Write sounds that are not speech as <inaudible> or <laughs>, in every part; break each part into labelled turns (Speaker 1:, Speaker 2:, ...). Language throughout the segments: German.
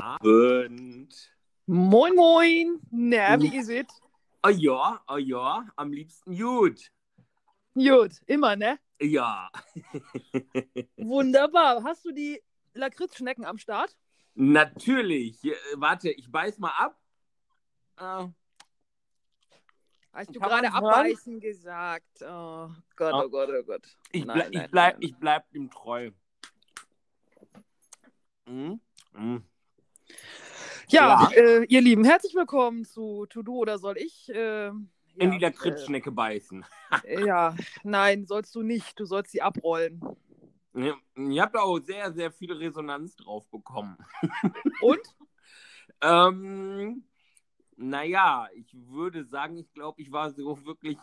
Speaker 1: Abend.
Speaker 2: Moin, moin. Na, wie ist es?
Speaker 1: Ah ja, ah ja, am liebsten gut.
Speaker 2: Gut, immer, ne?
Speaker 1: Ja, <laughs>
Speaker 2: Wunderbar. Hast du die Lakritzschnecken am Start?
Speaker 1: natürlich. Äh, Warte, ich beiß mal ab. Äh,
Speaker 2: Hast du gerade
Speaker 1: man hören?
Speaker 2: abbeißen gesagt? Oh Gott,
Speaker 1: Ah.
Speaker 2: oh Gott, oh Gott.
Speaker 1: ich,
Speaker 2: Nein,
Speaker 1: ble
Speaker 2: nein,
Speaker 1: ich, bleib,
Speaker 2: nein.
Speaker 1: ich bleib ihm treu. Mhm. Mhm.
Speaker 2: Ja,
Speaker 1: Ja.
Speaker 2: Äh, ihr Lieben, herzlich willkommen zu To Do oder soll ich? Äh,
Speaker 1: In
Speaker 2: ja,
Speaker 1: die Lakritzschnecke beißen.
Speaker 2: Äh, ja, nein, sollst du nicht. Du sollst sie abrollen.
Speaker 1: Ja, Ihr habt auch sehr, sehr viel Resonanz drauf bekommen. <laughs>
Speaker 2: Und?
Speaker 1: Ähm, naja, ich würde sagen, ich glaube, ich war so wirklich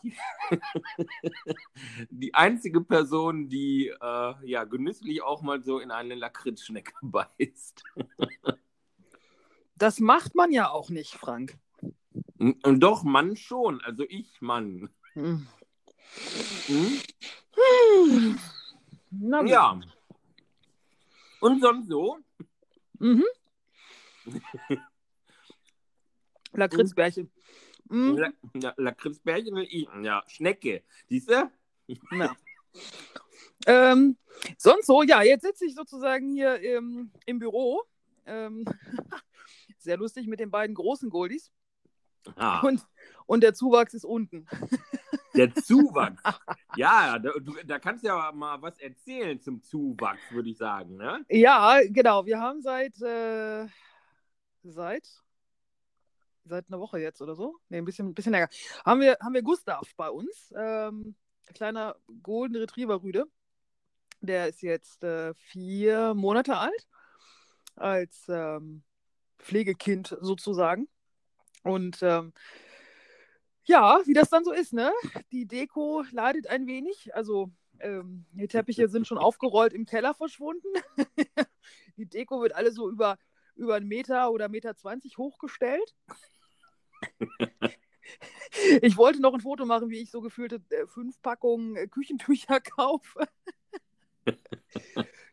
Speaker 1: <laughs> die einzige Person, die äh, ja genüsslich auch mal so in eine Lakritzschnecke <laughs> beißt.
Speaker 2: Das macht man ja auch nicht, Frank.
Speaker 1: Und doch, Mann schon. Also ich, Mann.
Speaker 2: Hm.
Speaker 1: Hm?
Speaker 2: Na gut.
Speaker 1: Ja. Und sonst so?
Speaker 2: Mhm. <laughs> Lakritzbärchen. Mhm.
Speaker 1: La La Lakritzbärchen. Ja, Schnecke. Siehst du?
Speaker 2: Ja. Ähm, sonst so, ja, jetzt sitze ich sozusagen hier im, im Büro. Ähm, sehr lustig mit den beiden großen Goldies.
Speaker 1: Ah,
Speaker 2: Und, und der Zuwachs ist unten. <laughs>
Speaker 1: der Zuwachs. <laughs> ja, da, du, da kannst du ja mal was erzählen zum Zuwachs, würde ich sagen. Ne?
Speaker 2: Ja, genau. Wir haben seit, äh, seit, seit einer Woche jetzt oder so, nee, ein bisschen, ein bisschen länger, haben wir, haben wir Gustav bei uns. Ähm, ein kleiner Golden Retriever Rüde. Der ist jetzt äh, vier Monate alt. Als ähm, Pflegekind sozusagen. Und ähm, ja, wie das dann so ist, ne? Die Deko leidet ein wenig. Also ähm, die Teppiche sind schon aufgerollt im Keller verschwunden. <laughs> die Deko wird alle so über, über einen Meter oder Meter 20 hochgestellt. <laughs> Ich wollte noch ein Foto machen, wie ich so gefühlte äh, fünf Packungen äh, Küchentücher <laughs> kaufe.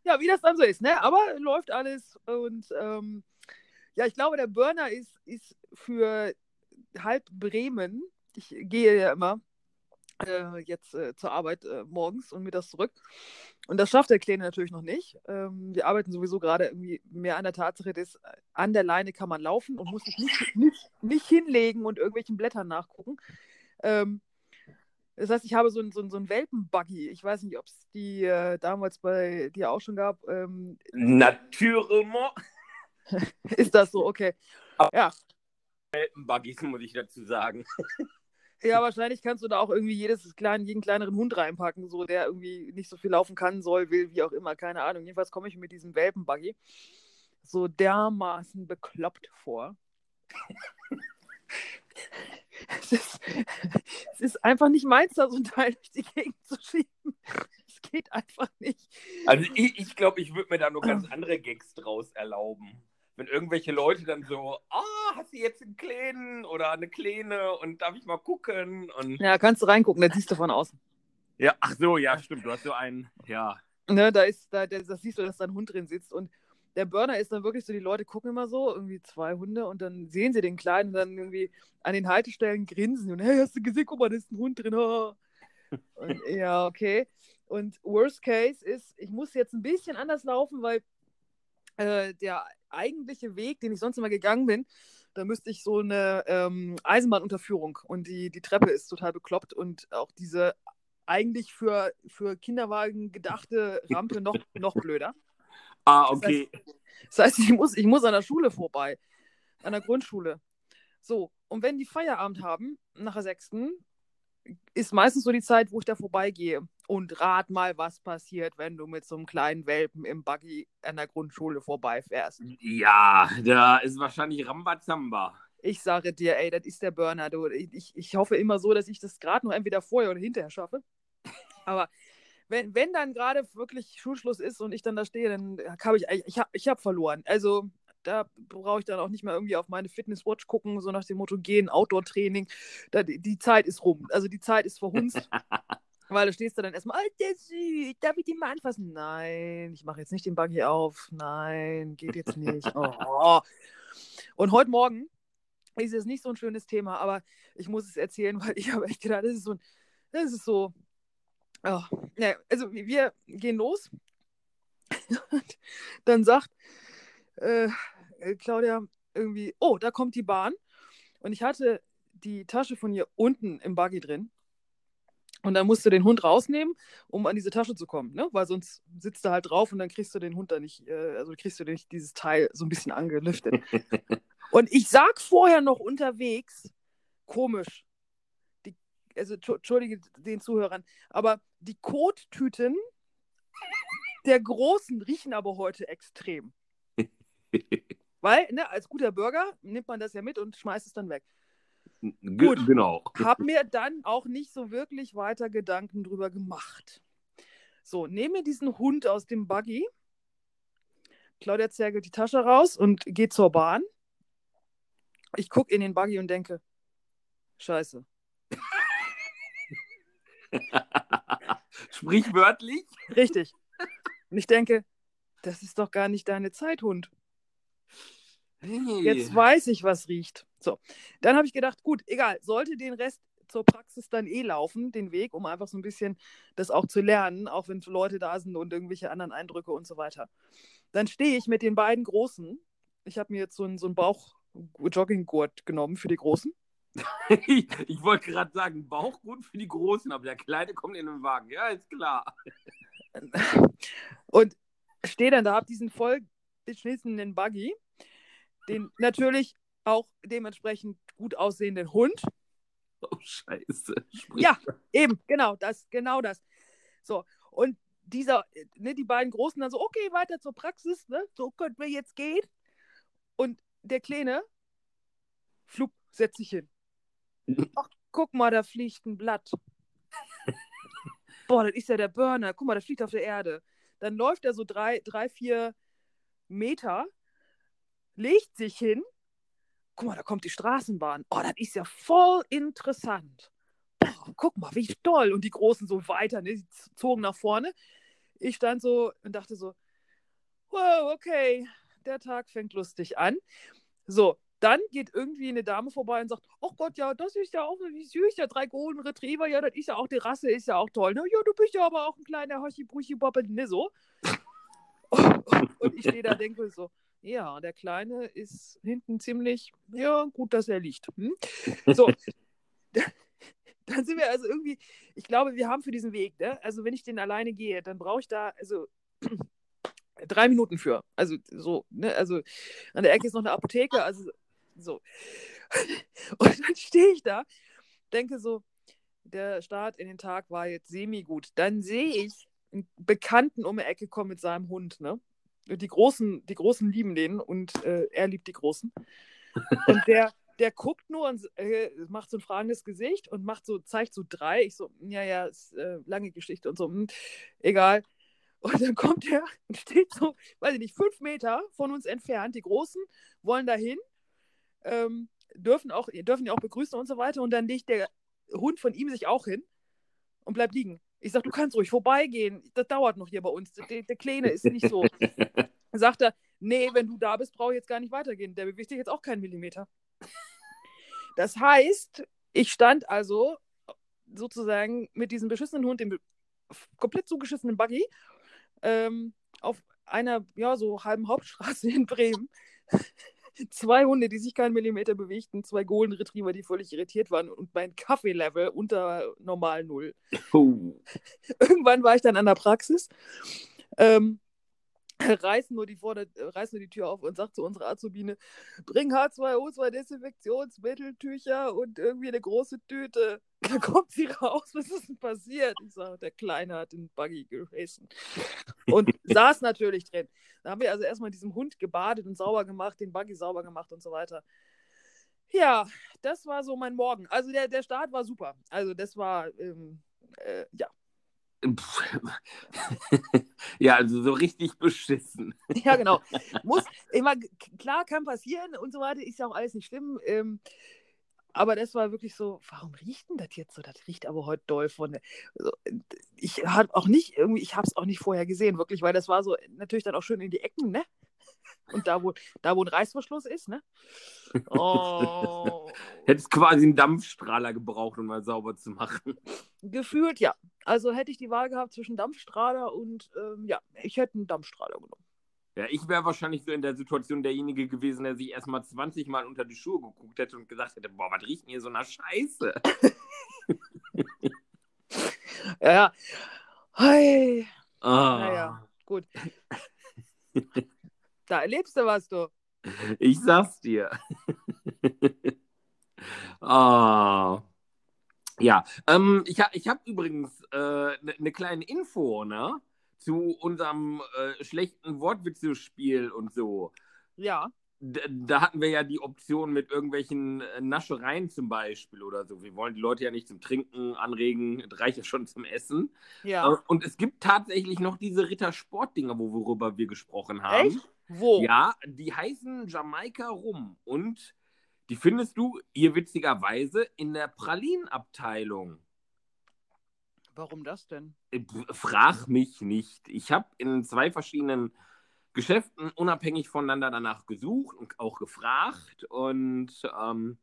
Speaker 2: ja, wie das dann so ist, ne? Aber läuft alles und ähm, ja, ich glaube, der Burner ist, ist für halb Bremen. Ich gehe ja immer äh, jetzt äh, zur Arbeit äh, morgens und mittags zurück. Und das schafft der Kleine natürlich noch nicht. Ähm, wir arbeiten sowieso gerade irgendwie mehr an der Tatsache, dass an der Leine kann man laufen und muss sich nicht, nicht, nicht hinlegen und irgendwelchen Blättern nachgucken. Ähm, das heißt, ich habe so ein, so so ein Welpenbuggy. Ich weiß nicht, ob es die äh, damals bei dir auch schon gab. Ähm,
Speaker 1: Naturellement. <laughs>
Speaker 2: ist das so? Okay. Ja,
Speaker 1: Buggies, muss ich dazu sagen. <laughs>
Speaker 2: Ja, wahrscheinlich kannst du da auch irgendwie jedes kleinen, jeden kleineren Hund reinpacken, so der irgendwie nicht so viel laufen kann, soll, will, wie auch immer, keine Ahnung. Jedenfalls komme ich mit diesem Welpenbuggy so dermaßen bekloppt vor. <laughs> es, ist, es ist einfach nicht meins, da so ein Teil durch die Gegend zu schieben. Es geht einfach nicht.
Speaker 1: Also ich, ich glaube, ich würde mir da nur ganz <clears throat> andere Gags draus erlauben. Wenn irgendwelche Leute dann so, ah, hast du jetzt einen Kleinen oder eine Kleine und darf ich mal gucken? Und
Speaker 2: Ja, kannst du reingucken, das siehst du von außen.
Speaker 1: ja, ach so, ja, stimmt, du hast so einen, ja.
Speaker 2: Ne, da ist, da, da, das siehst du, dass da ein Hund drin sitzt. Und der Burner ist dann wirklich so, die Leute gucken immer so, irgendwie zwei Hunde und dann sehen sie den Kleinen und dann irgendwie an den Haltestellen grinsen und hey, hast du gesehen, guck mal, da ist ein Hund drin. ah." Und, <laughs> ja, okay. Und Worst Case ist, ich muss jetzt ein bisschen anders laufen, weil äh, der eigentliche Weg, den ich sonst immer gegangen bin, da müsste ich so eine ähm, Eisenbahnunterführung und die, die Treppe ist total bekloppt und auch diese eigentlich für, für Kinderwagen gedachte Rampe noch, noch blöder. <laughs>
Speaker 1: Ah,
Speaker 2: Das
Speaker 1: okay.
Speaker 2: Das heißt, ich muss, ich muss an der Schule vorbei, an der Grundschule. So, und wenn die Feierabend haben, nach der sechsten, ist meistens so die Zeit, wo ich da vorbeigehe. Und rat mal, was passiert, wenn du mit so einem kleinen Welpen im Buggy an der Grundschule vorbeifährst.
Speaker 1: Ja, da ist wahrscheinlich Rambazamba.
Speaker 2: Ich sage dir, ey, das ist der Burner. Du. Ich, ich hoffe immer so, dass ich das gerade noch entweder vorher oder hinterher schaffe. Aber wenn, wenn dann gerade wirklich Schulschluss ist und ich dann da stehe, dann habe ich, ich habe ich hab verloren. Also da brauche ich dann auch nicht mehr irgendwie auf meine Fitnesswatch gucken, so nach dem Motto gehen, Outdoor-Training. Die, die Zeit ist rum. Also die Zeit ist verhunzt. <laughs> Weil du stehst da dann erstmal, oh, der ist süß, darf ich den mal anfassen? Nein, ich mache jetzt nicht den Buggy auf. Nein, geht jetzt nicht. <laughs> Oh. Und heute Morgen ist es nicht so ein schönes Thema, aber ich muss es erzählen, <laughs> weil ich habe echt gedacht, das ist so ein, das ist so. Oh, ja, also wir gehen los. Und dann sagt äh, Claudia irgendwie, oh, da kommt die Bahn. Und ich hatte die Tasche von ihr unten im Buggy drin. Und dann musst du den Hund rausnehmen, um an diese Tasche zu kommen, ne? Weil sonst sitzt er halt drauf und dann kriegst du den Hund da nicht, äh, also kriegst du nicht dieses Teil so ein bisschen angelüftet. <laughs> und ich sag vorher noch unterwegs, komisch, die, also entschuldige den Zuhörern, aber die Kottüten der Großen riechen aber heute extrem. <laughs> Weil, ne, als guter Bürger nimmt man das ja mit und schmeißt es dann weg.
Speaker 1: Gut, genau.
Speaker 2: Hab mir dann auch nicht so wirklich weiter Gedanken drüber gemacht. So, nehme diesen Hund aus dem Buggy. Claudia zergelt die Tasche raus und geht zur Bahn. Ich gucke in den Buggy und denke, scheiße. <laughs>
Speaker 1: Sprichwörtlich?
Speaker 2: Richtig. Und ich denke, das ist doch gar nicht deine Zeit, Hund. Hey. Jetzt weiß ich, was riecht. So, dann habe ich gedacht, gut, egal, sollte den Rest zur Praxis dann eh laufen, den Weg, um einfach so ein bisschen das auch zu lernen, auch wenn Leute da sind und irgendwelche anderen Eindrücke und so weiter. Dann stehe ich mit den beiden Großen. Ich habe mir jetzt so einen, so einen Bauch-Jogginggurt genommen für die Großen.
Speaker 1: ich, <laughs> ich wollte gerade sagen, Bauch gut für die Großen, aber der Kleine kommt in den Wagen. Ja, ist klar.
Speaker 2: Und stehe dann da, habe diesen voll beschissenen Buggy, den natürlich auch dementsprechend gut aussehenden Hund.
Speaker 1: Oh, scheiße.
Speaker 2: Sprich ja, eben, genau das, genau das. So, und dieser, ne, die beiden Großen dann so, okay, weiter zur Praxis, ne, so könnten wir jetzt gehen. Und der Kleine, flup, setzt sich hin. <laughs> Ach, guck mal, da fliegt ein Blatt. Boah, das ist ja der Burner. Guck mal, das fliegt auf der Erde. Dann läuft er so drei, drei vier Meter, legt sich hin guck mal, da kommt die Straßenbahn. Oh, das ist ja voll interessant. Oh, guck mal, wie toll. Und die Großen so weiter, ne? die zogen nach vorne. Ich stand so und dachte so, wow, okay, der Tag fängt lustig an. So, dann geht irgendwie eine Dame vorbei und sagt, oh Gott, ja, das ist ja auch wie süß, ja, drei Golden Retriever, ja, das ist ja auch, die Rasse ist ja auch toll. Ne? Ja, du bist ja aber auch ein kleiner Hoshi-Bushi-Bobbel, ne, so. <laughs> und ich stehe da denke so, ja, der Kleine ist hinten ziemlich, ja, gut, dass er liegt. Hm? So, <laughs> dann sind wir also irgendwie, ich glaube, wir haben für diesen Weg, ne? also wenn ich den alleine gehe, dann brauche ich da, also <clears throat> drei Minuten für. Also so, ne, also an der Ecke ist noch eine Apotheke, also so. <laughs> Und dann stehe ich da, denke so, der Start in den Tag war jetzt semi-gut. Dann sehe ich einen Bekannten um die Ecke kommen mit seinem Hund, ne? Die Großen, die Großen lieben den und äh, er liebt die Großen. Und der, <laughs> der guckt nur und äh, macht so ein fragendes Gesicht und macht so, zeigt so drei. Ich so, ja, ja, ist äh, lange Geschichte und so, mh, hm, egal. Und dann kommt er und steht so, weiß ich nicht, fünf Meter von uns entfernt. Die Großen wollen dahin, ähm, dürfen auch, dürfen ihn auch begrüßen und so weiter. Und dann legt der Hund von ihm sich auch hin und bleibt liegen. Ich sage, du kannst ruhig vorbeigehen. Das dauert noch hier bei uns. Der, der Kleine ist nicht so. <laughs> sagt er, nee, wenn du da bist, brauche ich jetzt gar nicht weitergehen. Der bewegt sich jetzt auch keinen Millimeter. Das heißt, ich stand also sozusagen mit diesem beschissenen Hund, dem komplett zugeschissenen Buggy, ähm, auf einer, ja, so halben Hauptstraße in Bremen zwei Hunde, die sich keinen Millimeter bewegten, zwei Golden Retriever, die völlig irritiert waren und mein Kaffeelevel unter normal Null. Oh. <laughs> Irgendwann war ich dann an der Praxis. Ähm, <laughs> reißen nur, die Vorder reißen nur die Tür auf und sagt zu unserer Azubine, bring H2O, zwei Desinfektionsmitteltücher und irgendwie eine große Tüte. <laughs> Da kommt sie raus, was ist denn passiert? Ich sage, der Kleine hat den Buggy gerissen. Und <laughs> saß natürlich drin. Da haben wir also erstmal diesem Hund gebadet und sauber gemacht, den Buggy sauber gemacht und so weiter. Ja, das war so mein Morgen. Also der, der Start war super. Also das war, ähm, äh, ja, <laughs>
Speaker 1: ja, also so richtig beschissen. <laughs>
Speaker 2: Ja, genau. Muss, immer, klar, kann passieren und so weiter, ist ja auch alles nicht schlimm. Ähm, aber das war wirklich so, warum riecht denn das jetzt so? Das riecht aber heute doll von. Also, ich habe auch nicht irgendwie, ich habe es auch nicht vorher gesehen, wirklich, weil das war so natürlich dann auch schön in die Ecken, ne? Und da, wo, da, wo ein Reißverschluss ist, ne? <laughs>
Speaker 1: Oh. Hättest quasi einen Dampfstrahler gebraucht, um mal sauber zu machen.
Speaker 2: Gefühlt, ja. Also hätte ich die Wahl gehabt zwischen Dampfstrahler und, ähm, ja, ich hätte einen Dampfstrahler genommen.
Speaker 1: Ja, ich wäre wahrscheinlich so in der Situation derjenige gewesen, der sich erstmal 20 Mal unter die Schuhe geguckt hätte und gesagt hätte, boah, was riecht denn hier so nach Scheiße? <laughs>
Speaker 2: ja, ja. Hey.
Speaker 1: Ah.
Speaker 2: Naja, gut. <laughs> da erlebst du was, du.
Speaker 1: Ich sag's dir. <laughs> ah. Ja, ähm, ich, ha ich habe übrigens eine äh, ne, ne kleine Info, ne? zu unserem äh, schlechten Wortwitzespiel und so.
Speaker 2: Ja.
Speaker 1: Da, da, hatten wir ja die Option mit irgendwelchen äh, Naschereien zum Beispiel oder so. Wir wollen die Leute ja nicht zum Trinken anregen, das reicht ja schon zum Essen.
Speaker 2: Ja.
Speaker 1: Äh, und es gibt tatsächlich noch diese Rittersportdinger, worüber wir gesprochen haben.
Speaker 2: Echt? Wo?
Speaker 1: Ja, die heißen Jamaika Rum und die findest du hier witzigerweise in der Pralinenabteilung.
Speaker 2: Warum das denn?
Speaker 1: Äh, frag mich nicht. Ich habe in zwei verschiedenen Geschäften unabhängig voneinander danach gesucht und auch gefragt. Und ähm,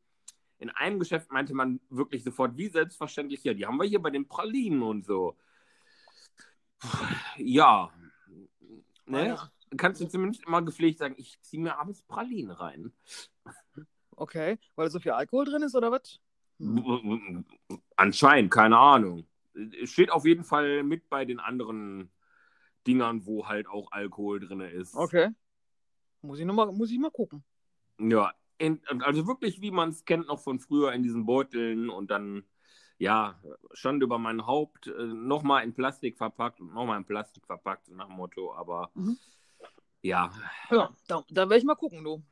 Speaker 1: in einem Geschäft meinte man wirklich sofort, wie selbstverständlich, ja, die haben wir hier bei den Pralinen und so. Ja. Ne? Kannst du zumindest immer gepflegt sagen, ich ziehe mir abends Pralinen rein.
Speaker 2: Okay, weil so viel Alkohol drin ist oder was?
Speaker 1: Anscheinend, keine Ahnung steht auf jeden Fall mit bei den anderen Dingern, wo halt auch Alkohol drin ist.
Speaker 2: Okay. Muss ich, noch mal, muss ich mal gucken.
Speaker 1: Ja, in, also wirklich, wie man es kennt, noch von früher in diesen Beuteln und dann, ja, stand über mein Haupt, äh, nochmal in Plastik verpackt und nochmal in Plastik verpackt, nach dem Motto, aber mhm. Ja.
Speaker 2: Ja, da, da werde ich mal gucken, du.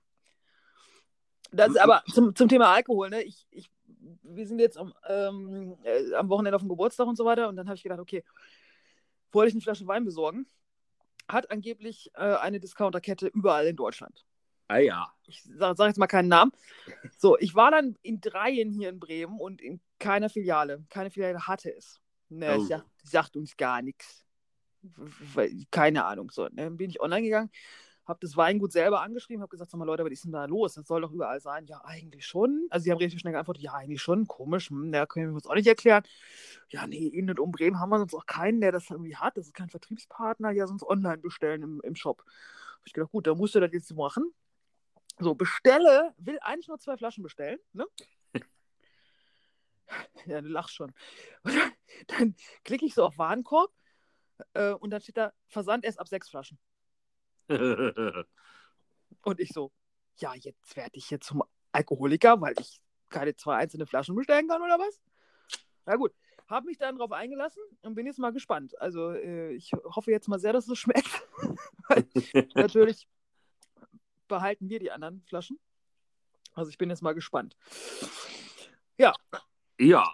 Speaker 2: Das, aber zum, zum Thema Alkohol, ne? Ich, ich wir sind jetzt am, ähm, äh, am Wochenende auf dem Geburtstag und so weiter. Und dann habe ich gedacht, okay, wollte ich eine Flasche Wein besorgen. Hat angeblich äh, eine Discounterkette überall in Deutschland.
Speaker 1: Ah ja.
Speaker 2: Ich sage sag jetzt mal keinen Namen. So, ich war dann in dreien hier in Bremen und in keiner Filiale. Keine Filiale hatte es. Ne, oh. sagt, sagt uns gar nichts. Keine Ahnung. So, ne, bin ich online gegangen habe das Weingut selber angeschrieben, habe gesagt, sag mal Leute, was ist denn da los? Das soll doch überall sein. Ja, eigentlich schon. Also sie haben relativ schnell geantwortet, ja, eigentlich schon, komisch, hm, ja, können wir uns auch nicht erklären. Ja, nee, in und um Bremen haben wir sonst auch keinen, der das irgendwie hat. Das ist kein Vertriebspartner, ja, sonst online bestellen im, im Shop. Hab ich gedacht, gut, da musst du das jetzt machen. So, bestelle, will eigentlich nur zwei Flaschen bestellen, ne? <laughs> ja, du lachst schon. <laughs> Und dann, dann klicke ich so auf Warenkorb äh, und dann steht da Versand erst ab sechs Flaschen. <laughs> Und ich so, ja, jetzt werde ich jetzt zum Alkoholiker, weil ich keine zwei einzelne Flaschen bestellen kann oder was? Na gut, habe mich dann darauf eingelassen und bin jetzt mal gespannt. Also äh, ich hoffe jetzt mal sehr, dass es schmeckt. <laughs> <laughs> natürlich behalten wir die anderen Flaschen. Also ich bin jetzt mal gespannt. Ja.
Speaker 1: Ja,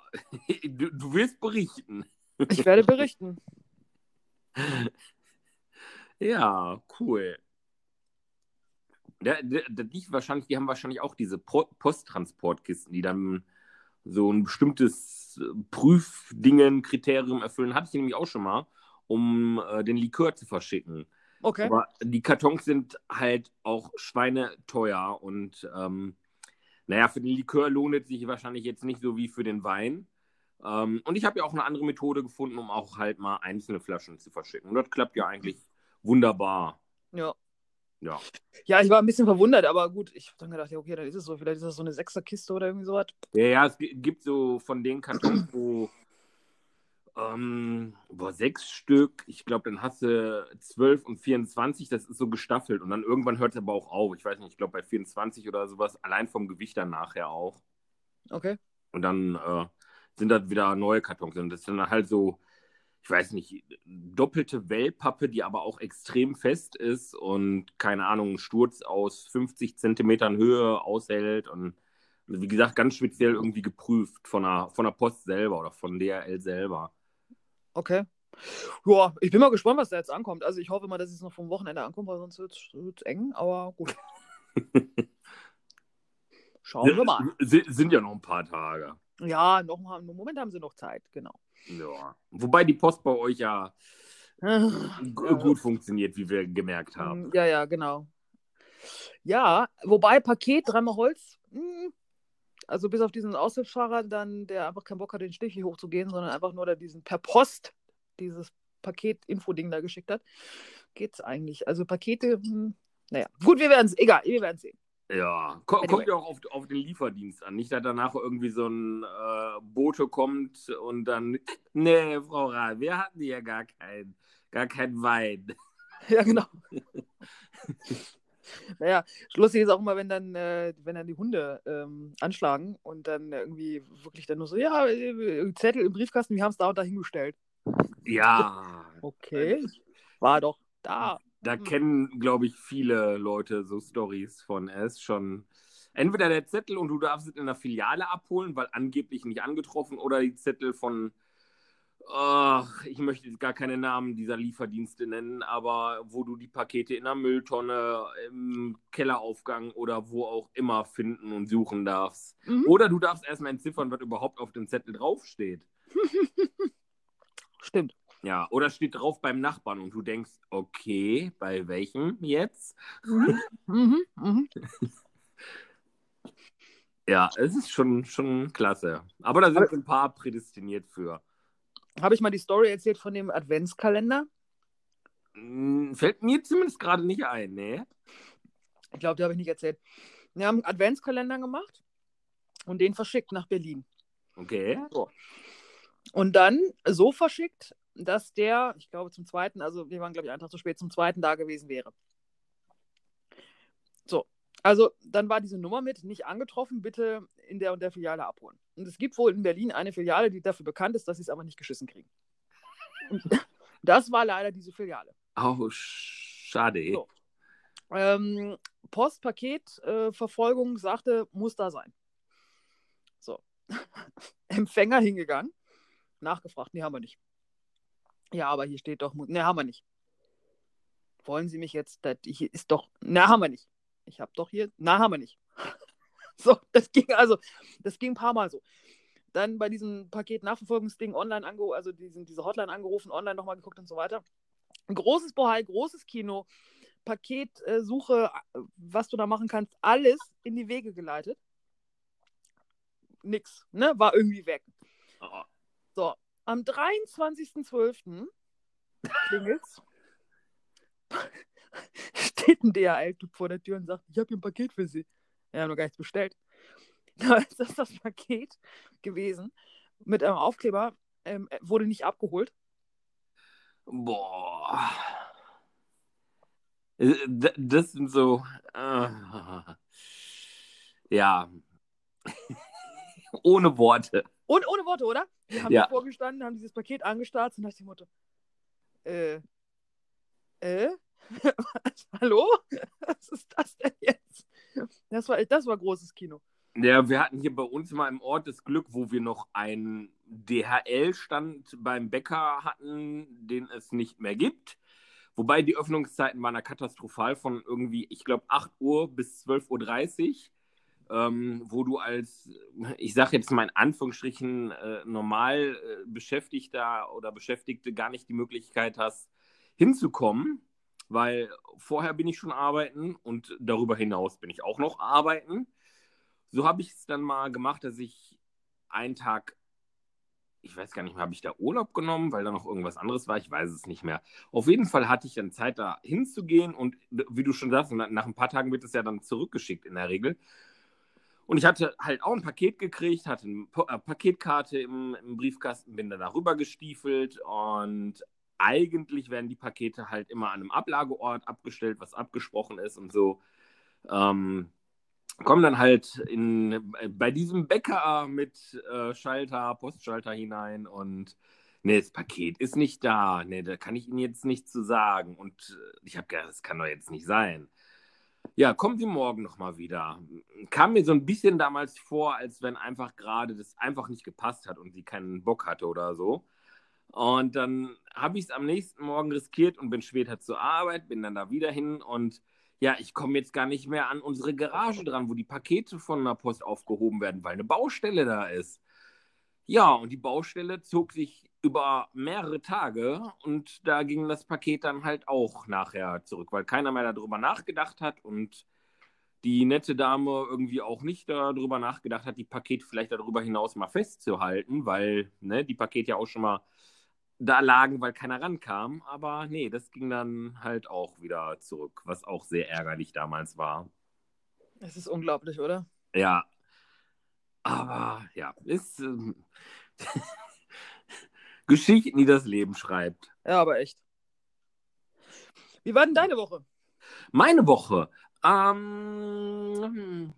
Speaker 1: du, du wirst berichten.
Speaker 2: Ich werde berichten.
Speaker 1: Ja, cool. Da, da, da liegt wahrscheinlich, die haben wahrscheinlich auch diese Posttransportkisten, die dann so ein bestimmtes äh, Prüfdingen, Kriterium erfüllen. Hatte ich nämlich auch schon mal, um äh, den Likör zu verschicken.
Speaker 2: Okay.
Speaker 1: Aber die Kartons sind halt auch schweineteuer und ähm, naja, für den Likör lohnt es sich wahrscheinlich jetzt nicht so wie für den Wein. Ähm, und ich habe ja auch eine andere Methode gefunden, um auch halt mal einzelne Flaschen zu verschicken. Und das klappt ja eigentlich wunderbar.
Speaker 2: Ja.
Speaker 1: Ja.
Speaker 2: Ja, ich war ein bisschen verwundert, aber gut, ich habe dann gedacht, ja, okay, dann ist es so. Vielleicht ist das so eine Sechserkiste oder irgendwie sowas.
Speaker 1: Ja, ja, es gibt so von den Kartons, wo, ähm, boah, sechs Stück, ich glaube, dann hast du zwölf und 24, das ist so gestaffelt und dann irgendwann hört es aber auch auf. Ich weiß nicht, ich glaube bei 24 oder sowas, allein vom Gewicht dann nachher auch.
Speaker 2: Okay.
Speaker 1: Und dann äh, sind das wieder neue Kartons und das sind dann halt so ich weiß nicht, doppelte Wellpappe, die aber auch extrem fest ist und keine Ahnung, einen Sturz aus 50 Zentimetern Höhe aushält und wie gesagt, ganz speziell irgendwie geprüft von der, von der Post selber oder von DRL selber.
Speaker 2: Okay. Ja, ich bin mal gespannt, was da jetzt ankommt. Also ich hoffe mal, dass es noch vom Wochenende ankommt, weil sonst wird es eng, aber gut. <laughs> Schauen wir mal.
Speaker 1: Sind ja noch ein paar Tage.
Speaker 2: Ja, noch mal, im Moment haben sie noch Zeit, genau.
Speaker 1: Ja. Wobei die Post bei euch ja gut funktioniert, wie wir gemerkt haben.
Speaker 2: Ja, ja, genau. Ja, wobei Paket, dreimal Holz, hm, also bis auf diesen Aushilfsfahrer, dann, der einfach keinen Bock hat, den Stichweg hochzugehen, sondern einfach nur da diesen per Post dieses Paket-Info-Ding da geschickt hat, geht's eigentlich. Also Pakete, hm, naja, gut, wir werden es, egal, wir werden sehen.
Speaker 1: Ja, Ko anyway. kommt ja auch auf, auf, den Lieferdienst an. Nicht, dass danach irgendwie so ein äh, Bote kommt und dann, <laughs> nee, Frau Rahl, wir hatten ja gar keinen gar kein Wein. <laughs>
Speaker 2: Ja, genau. <laughs> naja, lustig ist auch immer, wenn dann, äh, wenn dann die Hunde ähm, anschlagen und dann irgendwie wirklich dann nur so, ja, äh, Zettel im Briefkasten, wir haben es da und da hingestellt.
Speaker 1: Ja.
Speaker 2: Okay, war doch da.
Speaker 1: Da hm. kennen, glaube ich, viele Leute so Stories von es schon. Entweder der Zettel und du darfst es in der Filiale abholen, weil angeblich nicht angetroffen, oder die Zettel von Ach, ich möchte jetzt gar keine Namen dieser Lieferdienste nennen, aber wo du die Pakete in der Mülltonne, im Kelleraufgang oder wo auch immer finden und suchen darfst. Mhm. Oder du darfst erstmal entziffern, was überhaupt auf dem Zettel draufsteht. <laughs>
Speaker 2: Stimmt.
Speaker 1: Ja, oder steht drauf beim Nachbarn und du denkst, okay, bei welchem jetzt?
Speaker 2: Mhm. Mhm. mhm.
Speaker 1: ja, es ist schon, schon klasse. Aber da sind ein paar prädestiniert für.
Speaker 2: Habe ich mal die Story erzählt von dem Adventskalender?
Speaker 1: Hm, fällt mir zumindest gerade nicht ein, ne?
Speaker 2: Ich glaube, die habe ich nicht erzählt. Wir haben einen Adventskalender gemacht und den verschickt nach Berlin.
Speaker 1: Okay.
Speaker 2: So. Und dann so verschickt, dass der, ich glaube, zum zweiten, also wir waren, glaube ich, einen Tag zu spät, zum zweiten da gewesen wäre. So. Also dann war diese Nummer mit, nicht angetroffen, bitte in der und der Filiale abholen. Und es gibt wohl in Berlin eine Filiale, die dafür bekannt ist, dass sie es aber nicht geschissen kriegen. Und <laughs> das war leider diese Filiale.
Speaker 1: Oh, schade.
Speaker 2: So. Ähm, Postpaketverfolgung äh, sagte, muss da sein. So. <laughs> Empfänger hingegangen, nachgefragt, nee, haben wir nicht. Ja, aber hier steht doch, nee, haben wir nicht. Wollen Sie mich jetzt, das hier ist doch, na, haben wir nicht ich habe doch hier, na, haben wir nicht. <laughs> so, das ging also, das ging ein paar Mal so. Dann bei diesem Paket-Nachverfolgungsding online angerufen, also diesen, diese Hotline angerufen, online nochmal geguckt und so weiter. Ein großes Bohai, großes Kino, Paketsuche, äh, was du da machen kannst, alles in die Wege geleitet. Nix, ne? War irgendwie weg. Oh. So, am 23.12. klingelt's <laughs> steht ein DHL-Typ vor der Tür und sagt, ich habe hier ein Paket für Sie. Wir haben noch gar nichts bestellt. <laughs> Da ist das das Paket gewesen mit einem Aufkleber, ähm, wurde nicht abgeholt.
Speaker 1: Boah. Äh, das sind so. Äh, <laughs> ja. ohne Worte.
Speaker 2: Und ohne Worte, oder? Wir haben ja. vorgestanden, haben dieses Paket angestarrt und nach dem Motto: Äh, äh, <laughs> Hallo? Was ist das denn jetzt? Das war, das war großes Kino.
Speaker 1: Ja, wir hatten hier bei uns mal im Ort das Glück, wo wir noch einen DHL-Stand beim Bäcker hatten, den es nicht mehr gibt. Wobei die Öffnungszeiten waren ja katastrophal von irgendwie, ich glaube, 8 Uhr bis 12.30 Uhr. Ähm, wo du als, ich sage jetzt mal in Anführungsstrichen, äh, normal äh, Beschäftigter oder Beschäftigte gar nicht die Möglichkeit hast, hinzukommen weil vorher bin ich schon arbeiten und darüber hinaus bin ich auch noch arbeiten. So habe ich es dann mal gemacht, dass ich einen Tag, ich weiß gar nicht mehr, habe ich da Urlaub genommen, weil da noch irgendwas anderes war, ich weiß es nicht mehr. Auf jeden Fall hatte ich dann Zeit, da hinzugehen und wie du schon sagst, nach ein paar Tagen wird es ja dann zurückgeschickt in der Regel. Und ich hatte halt auch ein Paket gekriegt, hatte eine äh, Paketkarte im, im Briefkasten, bin dann darüber gestiefelt und eigentlich werden die Pakete halt immer an einem Ablageort abgestellt, was abgesprochen ist und so. Ähm, kommen dann halt in, bei diesem Bäcker mit äh, Schalter, Postschalter hinein und nee, das Paket ist nicht da. Nee, da kann ich Ihnen jetzt nichts zu sagen. Und äh, ich habe gedacht, das kann doch jetzt nicht sein. Ja, kommen Sie morgen nochmal wieder. Kam mir so ein bisschen damals vor, als wenn einfach gerade das einfach nicht gepasst hat und sie keinen Bock hatte oder so. Und dann habe ich es am nächsten Morgen riskiert und bin später zur Arbeit, bin dann da wieder hin und ja, ich komme jetzt gar nicht mehr an unsere Garage dran, wo die Pakete von der Post aufgehoben werden, weil eine Baustelle da ist. Ja, und die Baustelle zog sich über mehrere Tage und da ging das Paket dann halt auch nachher zurück, weil keiner mehr darüber nachgedacht hat und die nette Dame irgendwie auch nicht darüber nachgedacht hat, die Pakete vielleicht darüber hinaus mal festzuhalten, weil ne, die Pakete ja auch schon mal da lagen, weil keiner rankam. Aber nee, das ging dann halt auch wieder zurück, was auch sehr ärgerlich damals war.
Speaker 2: Es ist unglaublich, oder?
Speaker 1: Ja. Aber ja, ist ähm, <laughs> Geschichten, die das Leben schreibt.
Speaker 2: Ja, aber echt. Wie war denn deine Woche?
Speaker 1: Meine Woche. Ähm,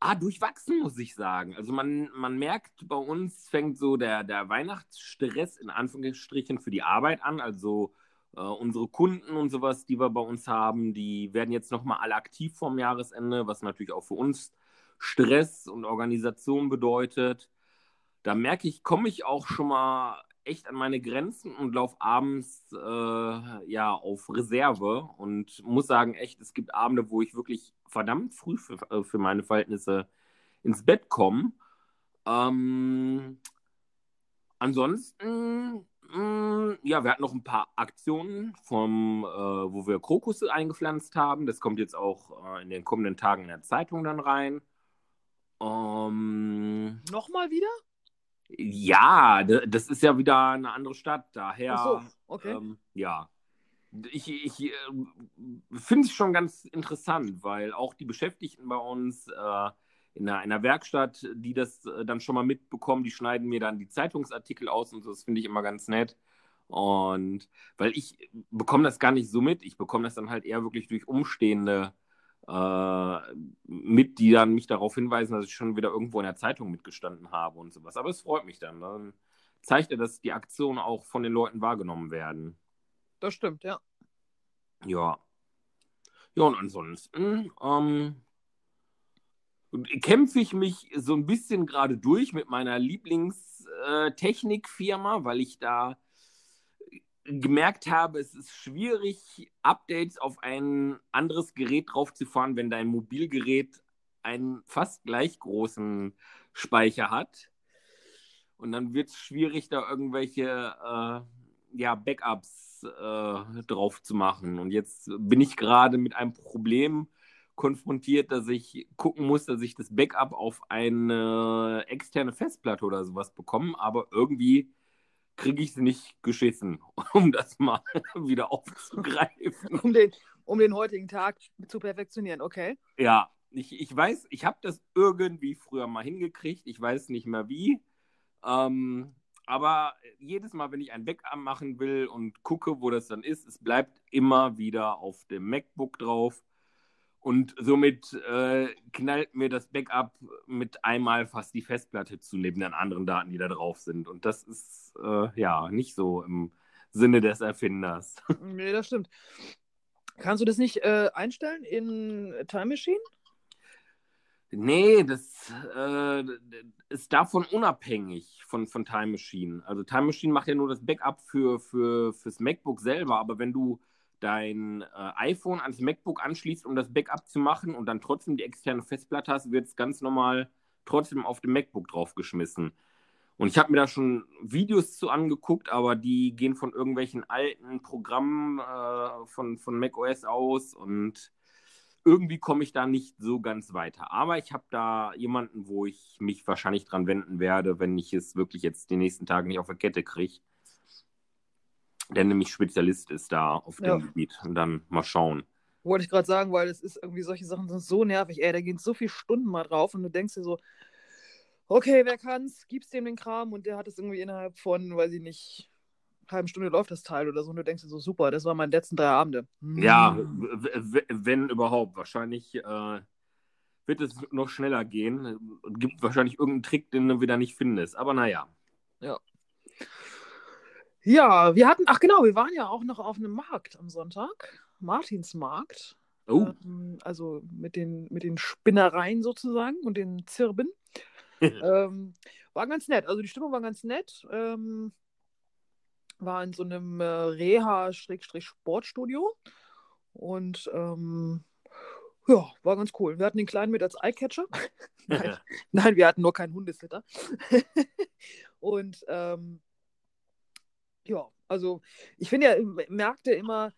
Speaker 1: Ah, durchwachsen, muss ich sagen. Also man, man merkt, bei uns fängt so der, der Weihnachtsstress in Anführungsstrichen für die Arbeit an. Also äh, unsere Kunden und sowas, die wir bei uns haben, die werden jetzt nochmal alle aktiv vorm Jahresende, was natürlich auch für uns Stress und Organisation bedeutet. Da merke ich, komme ich auch schon mal echt an meine Grenzen und laufe abends äh, ja auf Reserve und muss sagen, echt, es gibt Abende, wo ich wirklich verdammt früh für, äh, für meine Verhältnisse ins Bett komme. Ähm, ansonsten, mh, mm, ja, wir hatten noch ein paar Aktionen, vom, äh, wo wir Krokusse eingepflanzt haben. Das kommt jetzt auch äh, in den kommenden Tagen in der Zeitung dann rein. Ähm,
Speaker 2: Nochmal wieder?
Speaker 1: Ja, das ist ja wieder eine andere Stadt, daher.
Speaker 2: Ach so, okay.
Speaker 1: Ähm, ja. Ich, ich äh, finde es schon ganz interessant, weil auch die Beschäftigten bei uns äh, in, einer, in einer Werkstatt, die das äh, dann schon mal mitbekommen, die schneiden mir dann die Zeitungsartikel aus und so, das finde ich immer ganz nett. Und weil ich bekomme das gar nicht so mit, ich bekomme das dann halt eher wirklich durch Umstehende äh, mit, die dann mich darauf hinweisen, dass ich schon wieder irgendwo in der Zeitung mitgestanden habe und sowas. Aber es freut mich dann. Dann zeigt er, dass die Aktionen auch von den Leuten wahrgenommen werden.
Speaker 2: Das stimmt, ja.
Speaker 1: Ja. Ja, und ansonsten ähm, kämpfe ich mich so ein bisschen gerade durch mit meiner Lieblingstechnikfirma, weil ich da gemerkt habe, es ist schwierig, Updates auf ein anderes Gerät draufzufahren, wenn dein Mobilgerät einen fast gleich großen Speicher hat. Und dann wird es schwierig, da irgendwelche äh, ja, Backups äh, drauf zu machen. Und jetzt bin ich gerade mit einem Problem konfrontiert, dass ich gucken muss, dass ich das Backup auf eine externe Festplatte oder sowas bekomme, aber irgendwie kriege ich es nicht geschissen, <laughs> um das mal <laughs> wieder aufzugreifen.
Speaker 2: Um den, um den heutigen Tag zu perfektionieren, okay?
Speaker 1: Ja, ich, ich weiß, ich habe das irgendwie früher mal hingekriegt, ich weiß nicht mehr wie. Ähm, aber jedes Mal, wenn ich ein Backup machen will und gucke, wo das dann ist, es bleibt immer wieder auf dem MacBook drauf. Und somit äh, knallt mir das Backup mit einmal fast die Festplatte zu, neben den anderen Daten, die da drauf sind. Und das ist äh, ja nicht so im Sinne des Erfinders. <laughs>
Speaker 2: Nee, das stimmt. Kannst du das nicht äh, einstellen in Time Machine?
Speaker 1: Nee, das äh, ist davon unabhängig von, von Time Machine. Also Time Machine macht ja nur das Backup für, für, fürs MacBook selber, aber wenn du dein äh, iPhone ans MacBook anschließt, um das Backup zu machen und dann trotzdem die externe Festplatte hast, wird es ganz normal trotzdem auf dem MacBook draufgeschmissen. Und ich habe mir da schon Videos zu angeguckt, aber die gehen von irgendwelchen alten Programmen äh, von, von macOS aus und irgendwie komme ich da nicht so ganz weiter. Aber ich habe da jemanden, wo ich mich wahrscheinlich dran wenden werde, wenn ich es wirklich jetzt die nächsten Tage nicht auf der Kette kriege der nämlich Spezialist ist da auf dem ja. Gebiet. Und dann mal schauen.
Speaker 2: Wollte ich gerade sagen, weil es ist irgendwie solche Sachen sind so nervig, ey, da gehen so viele Stunden mal drauf und du denkst dir so, okay, wer kann's, gibst dem den Kram und der hat es irgendwie innerhalb von, weiß ich nicht, halben Stunde läuft das Teil oder so und du denkst dir so, super, das waren meine letzten drei Abende.
Speaker 1: Hm. Ja, wenn überhaupt. Wahrscheinlich äh, wird es noch schneller gehen. Gibt wahrscheinlich irgendeinen Trick, den du wieder nicht findest. Aber naja.
Speaker 2: Ja. Ja, wir hatten, ach genau, wir waren ja auch noch auf einem Markt am Sonntag, Martinsmarkt.
Speaker 1: Oh.
Speaker 2: Ähm, also mit den, mit den Spinnereien sozusagen und den Zirben. <laughs> ähm, war ganz nett, also die Stimmung war ganz nett. Ähm, war in so einem äh, Reha-Sportstudio. Und ähm, ja, war ganz cool. Wir hatten den Kleinen mit als Eyecatcher. <laughs> Nein, <laughs> Nein, wir hatten nur keinen Hundesitter. und ähm, ja, also ich finde ja Märkte immer,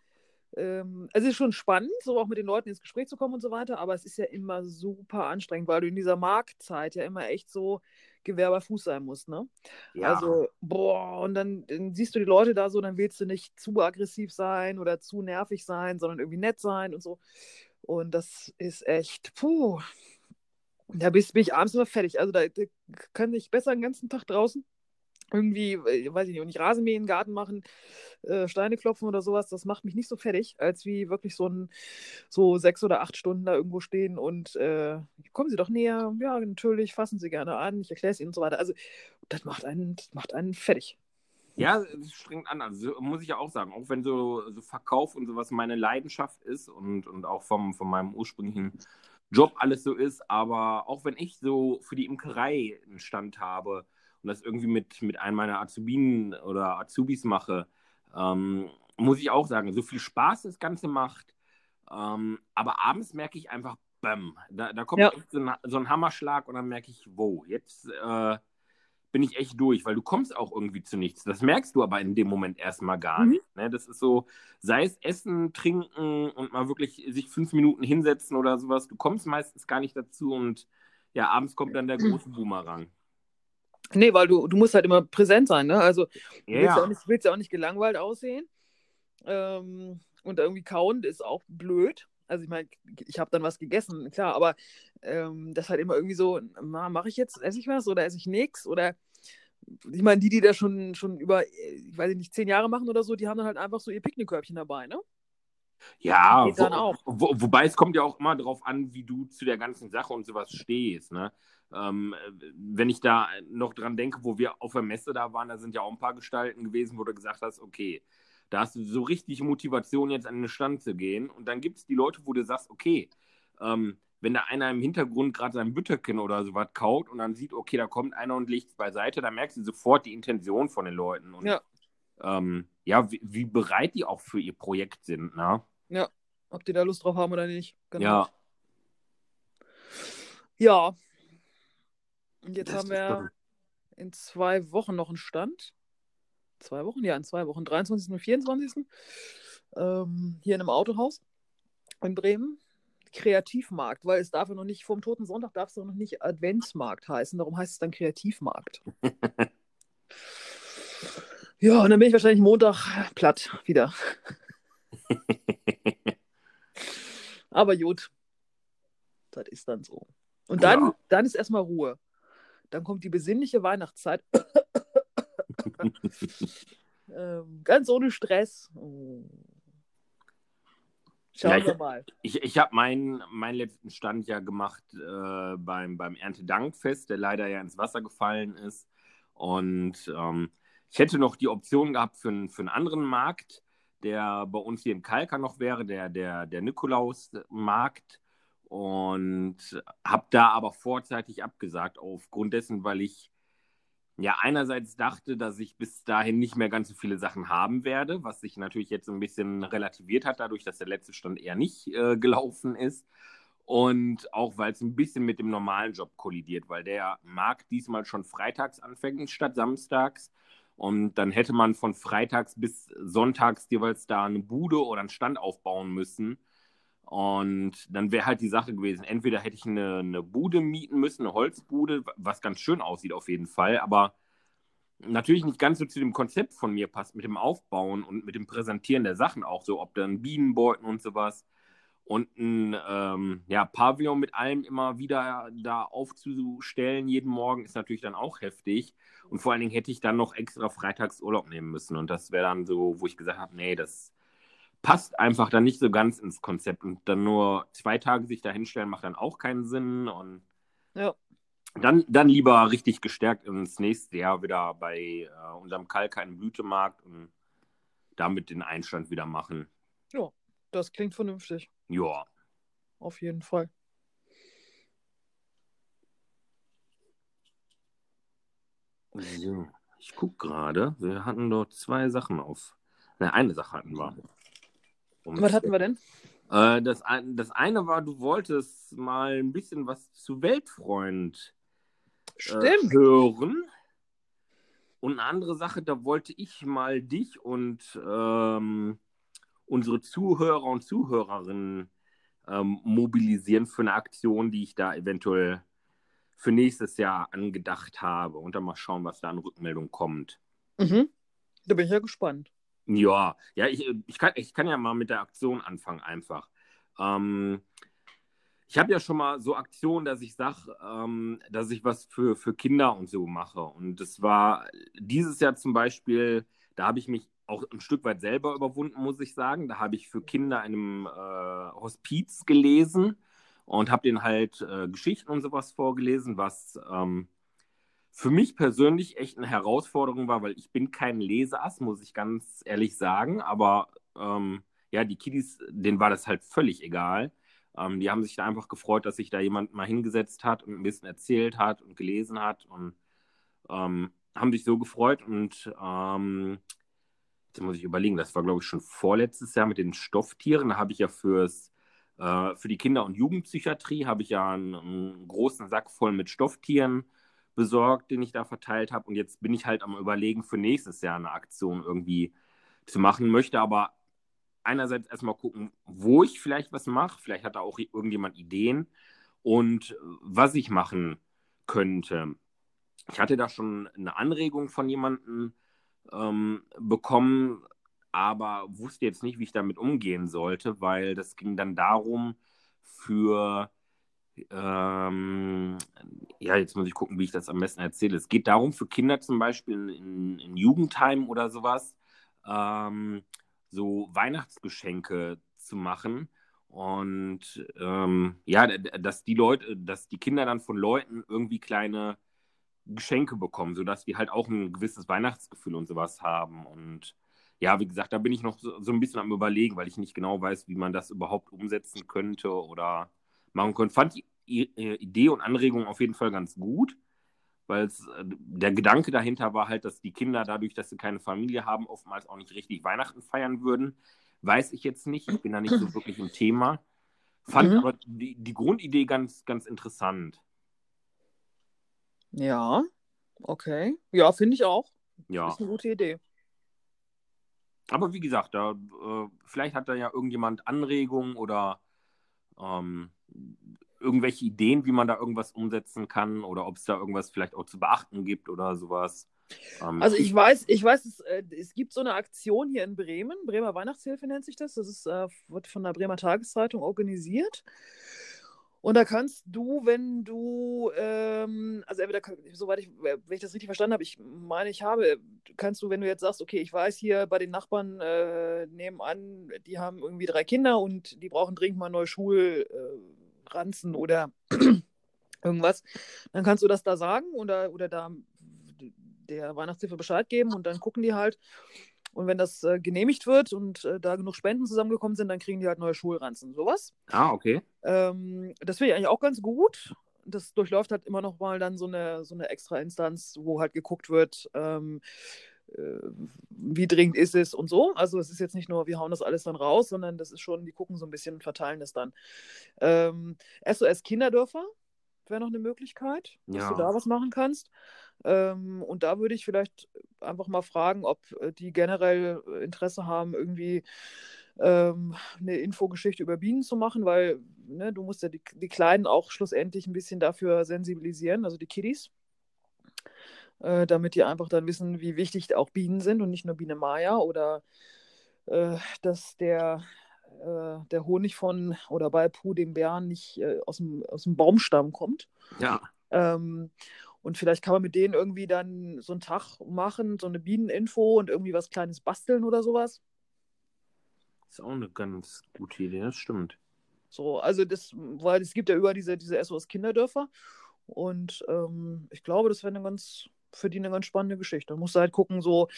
Speaker 2: ähm, also es ist schon spannend, so auch mit den Leuten ins Gespräch zu kommen und so weiter, aber es ist ja immer super anstrengend, weil du in dieser Marktzeit ja immer echt so Gewehr bei Fuß sein musst, ne?
Speaker 1: Ja.
Speaker 2: Also, boah, und dann, dann, siehst du die Leute da so, dann willst du nicht zu aggressiv sein oder zu nervig sein, sondern irgendwie nett sein und so. Und das ist echt, puh. Da bist, bin ich abends immer fertig. Also da, da kann ich besser den ganzen Tag draußen irgendwie, äh, weiß ich nicht, und nicht Rasenmähen, Garten machen, äh, Steine klopfen oder sowas, das macht mich nicht so fertig, als wie wirklich so ein so sechs oder acht Stunden da irgendwo stehen und äh, kommen Sie doch näher, ja, natürlich, fassen Sie gerne an, ich erkläre es Ihnen und so weiter. Also das macht einen, das macht einen fertig.
Speaker 1: Ja, es strengt an. Also muss ich ja auch sagen, auch wenn so, so Verkauf und sowas meine Leidenschaft ist und, und auch vom, von meinem ursprünglichen Job alles so ist, aber auch wenn ich so für die Imkerei einen Stand habe, und das irgendwie mit, mit einem meiner Azubinen oder Azubis mache, ähm, muss ich auch sagen, so viel Spaß das Ganze macht. Ähm, aber abends merke ich einfach, bäm, da, da kommt
Speaker 2: Ja.
Speaker 1: so, ein, so ein Hammerschlag und dann merke ich, wow, jetzt äh, bin ich echt durch, weil du kommst auch irgendwie zu nichts. Das merkst du aber in dem Moment erstmal gar
Speaker 2: Mhm.
Speaker 1: nicht. Ne? Das ist so, sei es Essen, Trinken und mal wirklich sich fünf Minuten hinsetzen oder sowas. Du kommst meistens gar nicht dazu und ja, abends kommt dann der große Boomerang.
Speaker 2: Nee, weil du, du musst halt immer präsent sein, ne? Also du
Speaker 1: Ja,
Speaker 2: willst, ja auch nicht, willst ja auch nicht gelangweilt aussehen. Ähm, und irgendwie kauen ist auch blöd. Also ich meine, ich habe dann was gegessen, klar, aber ähm, das halt immer irgendwie so, mache ich jetzt, esse ich was oder esse ich nichts? Oder ich meine, die, die da schon, schon über, ich weiß nicht, zehn Jahre machen oder so, die haben dann halt einfach so ihr Picknickkörbchen dabei, ne?
Speaker 1: Ja, wo,
Speaker 2: auch.
Speaker 1: Wo, wobei es kommt ja auch immer darauf an, wie du zu der ganzen Sache und sowas stehst. Ne? Ähm, wenn ich da noch dran denke, wo wir auf der Messe da waren, da sind ja auch ein paar Gestalten gewesen, wo du gesagt hast, okay, da hast du so richtig Motivation, jetzt an den Stand zu gehen. Und dann gibt es die Leute, wo du sagst, okay, ähm, wenn da einer im Hintergrund gerade sein Bütterchen oder sowas kaut und dann sieht, okay, da kommt einer und legt es beiseite, dann merkst du sofort die Intention von den Leuten. Und
Speaker 2: Ja.
Speaker 1: ähm, ja, wie, wie bereit die auch für ihr Projekt sind. Ne?
Speaker 2: Ob die da Lust drauf haben oder nicht. Genau.
Speaker 1: Ja.
Speaker 2: Ja. Und jetzt haben wir in zwei Wochen noch einen Stand. Zwei Wochen? Ja, in zwei Wochen. 23. und 24. Ähm, hier in einem Autohaus in Bremen. Kreativmarkt, weil es darf ja noch nicht, vom Toten Sonntag darf es noch nicht Adventsmarkt heißen. Darum heißt es dann Kreativmarkt. <laughs> ja, und dann bin ich wahrscheinlich Montag platt wieder. <laughs> Aber gut. Das ist dann so. Und dann,
Speaker 1: Ja.
Speaker 2: dann ist erstmal Ruhe. Dann kommt die besinnliche Weihnachtszeit. <laughs> ähm, ganz ohne Stress. Oh. Schauen
Speaker 1: Ja, ich-
Speaker 2: wir mal.
Speaker 1: Ich, ich habe meinen, meinen letzten Stand ja gemacht äh, beim, beim Erntedankfest, der leider ja ins Wasser gefallen ist. Und ähm, ich hätte noch die Option gehabt für, einen- für einen anderen Markt, der bei uns hier in Kalka noch wäre, der, der, der Nikolausmarkt. Und habe da aber vorzeitig abgesagt, aufgrund dessen, weil ich ja einerseits dachte, dass ich bis dahin nicht mehr ganz so viele Sachen haben werde, was sich natürlich jetzt ein bisschen relativiert hat, dadurch, dass der letzte Stand eher nicht äh, gelaufen ist. Und auch weil es ein bisschen mit dem normalen Job kollidiert, weil der Markt diesmal schon freitags anfängt statt samstags. Und dann hätte man von freitags bis sonntags jeweils da eine Bude oder einen Stand aufbauen müssen. Und dann wäre halt die Sache gewesen, entweder hätte ich eine, eine Bude mieten müssen, eine Holzbude, was ganz schön aussieht auf jeden Fall, aber natürlich nicht ganz so zu dem Konzept von mir passt, mit dem Aufbauen und mit dem Präsentieren der Sachen auch so, ob dann Bienenbeuten und sowas und ein ähm, ja, Pavillon mit allem immer wieder da aufzustellen jeden Morgen ist natürlich dann auch heftig. Und vor allen Dingen hätte ich dann noch extra freitags Urlaub nehmen müssen. Und das wäre dann so, wo ich gesagt habe, nee, das passt einfach dann nicht so ganz ins Konzept. Und dann nur zwei Tage sich da hinstellen, macht dann auch keinen Sinn. Und
Speaker 2: Ja.
Speaker 1: dann, dann lieber richtig gestärkt ins nächste Jahr wieder bei äh, unserem Kalka im Blütemarkt und damit den Einstand wieder machen.
Speaker 2: Das klingt vernünftig.
Speaker 1: Ja.
Speaker 2: Auf jeden Fall.
Speaker 1: So, ich gucke gerade. Wir hatten dort zwei Sachen auf. Ne, eine Sache hatten wir.
Speaker 2: Und was hatten wir denn?
Speaker 1: Äh, das, das eine war, du wolltest mal ein bisschen was zu Weltfreund äh, hören. Und eine andere Sache, da wollte ich mal dich und ähm, unsere Zuhörer und Zuhörerinnen ähm, mobilisieren für eine Aktion, die ich da eventuell für nächstes Jahr angedacht habe. Und dann mal schauen, was da an Rückmeldung kommt.
Speaker 2: Mhm. Da bin ich ja gespannt.
Speaker 1: Ja, ja, ich, ich, kann, ich kann ja mal mit der Aktion anfangen einfach. Ähm, ich habe ja schon mal so Aktionen, dass ich sage, ähm, dass ich was für, für Kinder und so mache. Und das war dieses Jahr zum Beispiel, da habe ich mich auch ein Stück weit selber überwunden, muss ich sagen. Da habe ich für Kinder einem äh, Hospiz gelesen und habe denen halt äh, Geschichten und sowas vorgelesen, was ähm, für mich persönlich echt eine Herausforderung war, weil ich bin kein Leseass, muss ich ganz ehrlich sagen. Aber ähm, ja, die Kiddies, denen war das halt völlig egal. Ähm, die haben sich da einfach gefreut, dass sich da jemand mal hingesetzt hat und ein bisschen erzählt hat und gelesen hat und ähm, haben sich so gefreut. Und ähm, jetzt muss ich überlegen, das war, glaube ich, schon vorletztes Jahr mit den Stofftieren. Da habe ich ja fürs, äh, für die Kinder- und Jugendpsychiatrie habe ich ja einen, einen, großen Sack voll mit Stofftieren besorgt, den ich da verteilt habe. Und jetzt bin ich halt am Überlegen, für nächstes Jahr eine Aktion irgendwie zu machen, möchte aber einerseits erstmal gucken, wo ich vielleicht was mache. Vielleicht hat da auch irgendjemand Ideen und was ich machen könnte. Ich hatte da schon eine Anregung von jemandem ähm, bekommen, aber wusste jetzt nicht, wie ich damit umgehen sollte, weil das ging dann darum, für ähm, ja, jetzt muss ich gucken, wie ich das am besten erzähle. Es geht darum, für Kinder zum Beispiel in, in Jugendheim oder sowas, ähm, so Weihnachtsgeschenke zu machen. Und ähm, ja, dass die Leute, dass die Kinder dann von Leuten irgendwie kleine Geschenke bekommen, sodass die halt auch ein gewisses Weihnachtsgefühl und sowas haben. Und ja, wie gesagt, da bin ich noch so, so ein bisschen am Überlegen, weil ich nicht genau weiß, wie man das überhaupt umsetzen könnte oder machen könnte. Fand die Idee und Anregung auf jeden Fall ganz gut weil äh, der Gedanke dahinter war halt, dass die Kinder dadurch, dass sie keine Familie haben, oftmals auch nicht richtig Weihnachten feiern würden. Weiß ich jetzt nicht, ich bin da nicht so <clears throat> wirklich im Thema. Fand mhm. aber die, die Grundidee ganz, ganz interessant.
Speaker 2: Ja, okay. Ja, finde ich auch.
Speaker 1: Ja.
Speaker 2: Ist eine gute Idee.
Speaker 1: Aber wie gesagt, da, äh, vielleicht hat da ja irgendjemand Anregungen oder ähm, irgendwelche Ideen, wie man da irgendwas umsetzen kann oder ob es da irgendwas vielleicht auch zu beachten gibt oder sowas?
Speaker 2: Ähm, also ich weiß, ich weiß, es, äh, es, gibt so eine Aktion hier in Bremen, Bremer Weihnachtshilfe nennt sich das. Das ist, äh, wird von der Bremer Tageszeitung organisiert. Und da kannst du, wenn du, ähm, also entweder, soweit ich, wenn ich das richtig verstanden habe, ich meine, ich habe, kannst du, wenn du jetzt sagst, okay, ich weiß hier bei den Nachbarn äh, nebenan, die haben irgendwie drei Kinder und die brauchen dringend mal neue Schul, äh, ranzen oder <clears throat> irgendwas, dann kannst du das da sagen oder, oder da der Weihnachtshilfe Bescheid geben und dann gucken die halt. Und wenn das äh, genehmigt wird und äh, da genug Spenden zusammengekommen sind, dann kriegen die halt neue Schulranzen. Sowas.
Speaker 1: Ah, okay.
Speaker 2: Ähm, das finde ich eigentlich auch ganz gut. Das durchläuft halt immer noch mal dann so eine, so eine extra Instanz, wo halt geguckt wird, ähm, äh, wie dringend ist es und so. Also es ist jetzt nicht nur, wir hauen das alles dann raus, sondern das ist schon, die gucken so ein bisschen und verteilen das dann. Ähm, SOS Kinderdörfer wäre noch eine Möglichkeit, dass ja. du da was machen kannst. Ähm, und da würde ich vielleicht einfach mal fragen, ob äh, die generell Interesse haben, irgendwie ähm, eine Infogeschichte über Bienen zu machen, weil ne, du musst ja die, die Kleinen auch schlussendlich ein bisschen dafür sensibilisieren, also die Kiddies äh, damit die einfach dann wissen, wie wichtig auch Bienen sind und nicht nur Biene Maya oder äh, dass der, äh, der Honig von oder bei Puh, dem Bären, nicht äh, aus, dem, aus dem Baumstamm kommt.
Speaker 1: Ja.
Speaker 2: Ähm, und vielleicht kann man mit denen irgendwie dann so einen Tag machen, so eine Bieneninfo und irgendwie was Kleines basteln oder sowas.
Speaker 1: Ist auch eine ganz gute Idee, das stimmt.
Speaker 2: So, also das, weil es gibt ja über diese, diese SOS Kinderdörfer. Und ähm, ich glaube, das wäre eine ganz, für die eine ganz spannende Geschichte. Du musst halt gucken, so,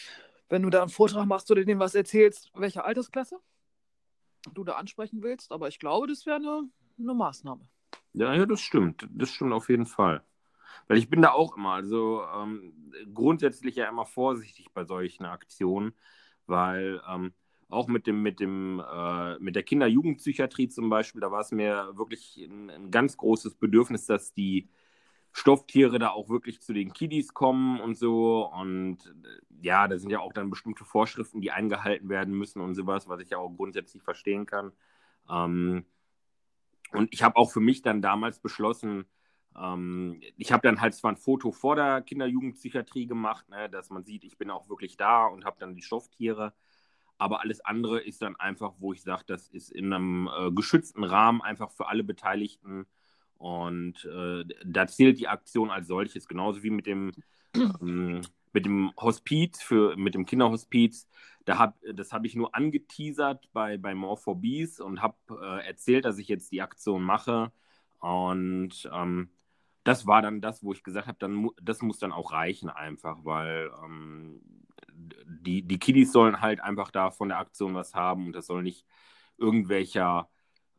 Speaker 2: wenn du da einen Vortrag machst oder denen was erzählst, welche Altersklasse du da ansprechen willst. Aber ich glaube, das wäre eine, eine Maßnahme.
Speaker 1: Ja, ja, das stimmt. Das stimmt auf jeden Fall. Weil ich bin da auch immer, also ähm, grundsätzlich ja immer vorsichtig bei solchen Aktionen, weil ähm, auch mit dem, mit dem, äh, mit der Kinder-Jugendpsychiatrie zum Beispiel, da war es mir wirklich ein, ein, ganz großes Bedürfnis, dass die Stofftiere da auch wirklich zu den Kiddies kommen und so. Und äh, ja, da sind ja auch dann bestimmte Vorschriften, die eingehalten werden müssen und sowas, was ich ja auch grundsätzlich verstehen kann. Ähm, und ich habe auch für mich dann damals beschlossen, ähm, ich habe dann halt zwar ein Foto vor der Kinder-Jugendpsychiatrie gemacht, ne, dass man sieht, ich bin auch wirklich da und habe dann die Stofftiere. Aber alles andere ist dann einfach, wo ich sage, das ist in einem äh, geschützten Rahmen einfach für alle Beteiligten. Und äh, da zählt die Aktion als solches, genauso wie mit dem, ähm, mit dem Hospiz, für, mit dem Kinderhospiz. Da hab, das habe ich nur angeteasert bei, bei More for Bees und habe äh, erzählt, dass ich jetzt die Aktion mache. Und ähm, das war dann das, wo ich gesagt habe, das muss dann auch reichen einfach, weil ähm, die, die Kiddies sollen halt einfach da von der Aktion was haben und das soll nicht irgendwelcher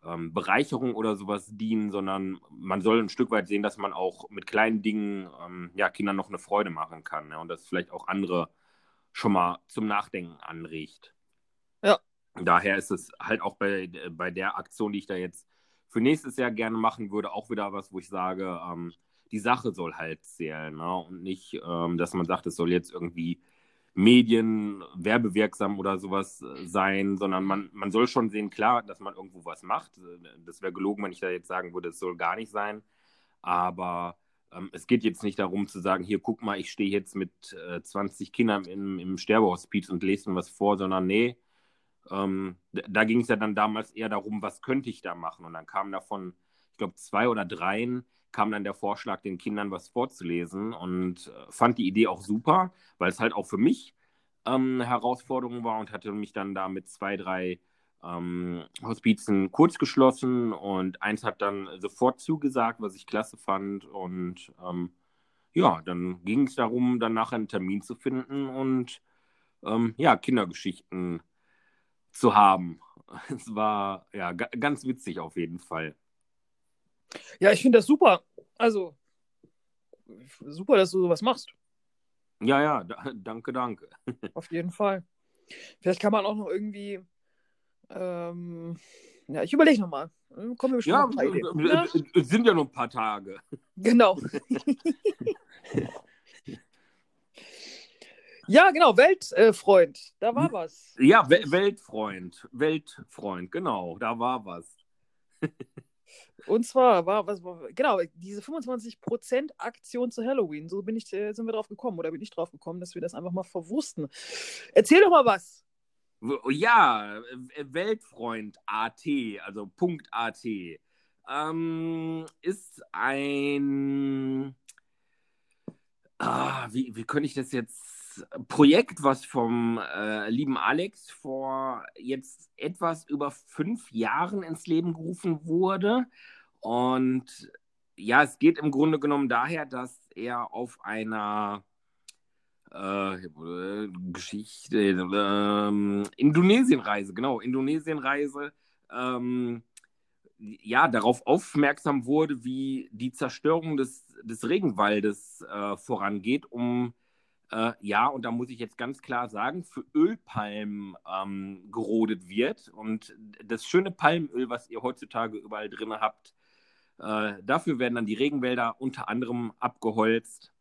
Speaker 1: ähm, Bereicherung oder sowas dienen, sondern man soll ein Stück weit sehen, dass man auch mit kleinen Dingen ähm, ja, Kindern noch eine Freude machen kann ja, und das vielleicht auch andere schon mal zum Nachdenken anregt.
Speaker 2: Ja.
Speaker 1: Daher ist es halt auch bei, bei der Aktion, die ich da jetzt für nächstes Jahr gerne machen würde, auch wieder was, wo ich sage, ähm, die Sache soll halt zählen ne? und nicht, ähm, dass man sagt, es soll jetzt irgendwie Medien werbewirksam oder sowas äh, sein, sondern man, man soll schon sehen, klar, dass man irgendwo was macht. Das wäre gelogen, wenn ich da jetzt sagen würde, es soll gar nicht sein. Aber ähm, es geht jetzt nicht darum zu sagen, hier, guck mal, ich stehe jetzt mit äh, 20 Kindern im, im Sterbehospiz und lese mir was vor, sondern nee, ähm, da ging es ja dann damals eher darum, was könnte ich da machen. Und dann kam davon, ich glaube, zwei oder dreien, kam dann der Vorschlag, den Kindern was vorzulesen und äh, fand die Idee auch super, weil es halt auch für mich ähm, eine Herausforderung war und hatte mich dann da mit zwei, drei ähm, Hospizen kurz geschlossen und eins hat dann sofort zugesagt, was ich klasse fand und ähm, ja, dann ging es darum, dann nachher einen Termin zu finden und ähm, ja, Kindergeschichten zu haben. <laughs> Es war ja ganz witzig auf jeden Fall.
Speaker 2: Ja, ich finde das super. Also, super, dass du sowas machst.
Speaker 1: Ja, ja, danke, danke. <laughs>
Speaker 2: Auf jeden Fall. Vielleicht kann man auch noch irgendwie. Ähm, ja, ich überlege nochmal. Kommen wir bestimmt
Speaker 1: ja,
Speaker 2: noch
Speaker 1: äh, äh, es sind ja nur ein paar Tage.
Speaker 2: Genau. <laughs> ja, genau, Weltfreund. Äh, da war was.
Speaker 1: Ja, Weltfreund. Weltfreund, genau, da war was. <laughs>
Speaker 2: Und zwar war, was war, genau, diese 25% Aktion zu Halloween. So bin ich, äh, sind wir drauf gekommen oder bin ich drauf gekommen, dass wir das einfach mal verwussten. Erzähl doch mal was.
Speaker 1: Ja, Weltfreund AT, also Punkt AT, ähm, ist ein, ah, wie, wie könnte ich das jetzt Projekt, was vom äh, lieben Alex vor jetzt etwas über fünf Jahren ins Leben gerufen wurde. Und ja, es geht im Grunde genommen daher, dass er auf einer äh, Geschichte, äh, Indonesienreise, genau, Indonesienreise, ähm, ja, darauf aufmerksam wurde, wie die Zerstörung des, des Regenwaldes äh, vorangeht, um äh, ja, und da muss ich jetzt ganz klar sagen, für Ölpalmen ähm, gerodet wird. Und das schöne Palmöl, was ihr heutzutage überall drin habt, äh, dafür werden dann die Regenwälder unter anderem abgeholzt.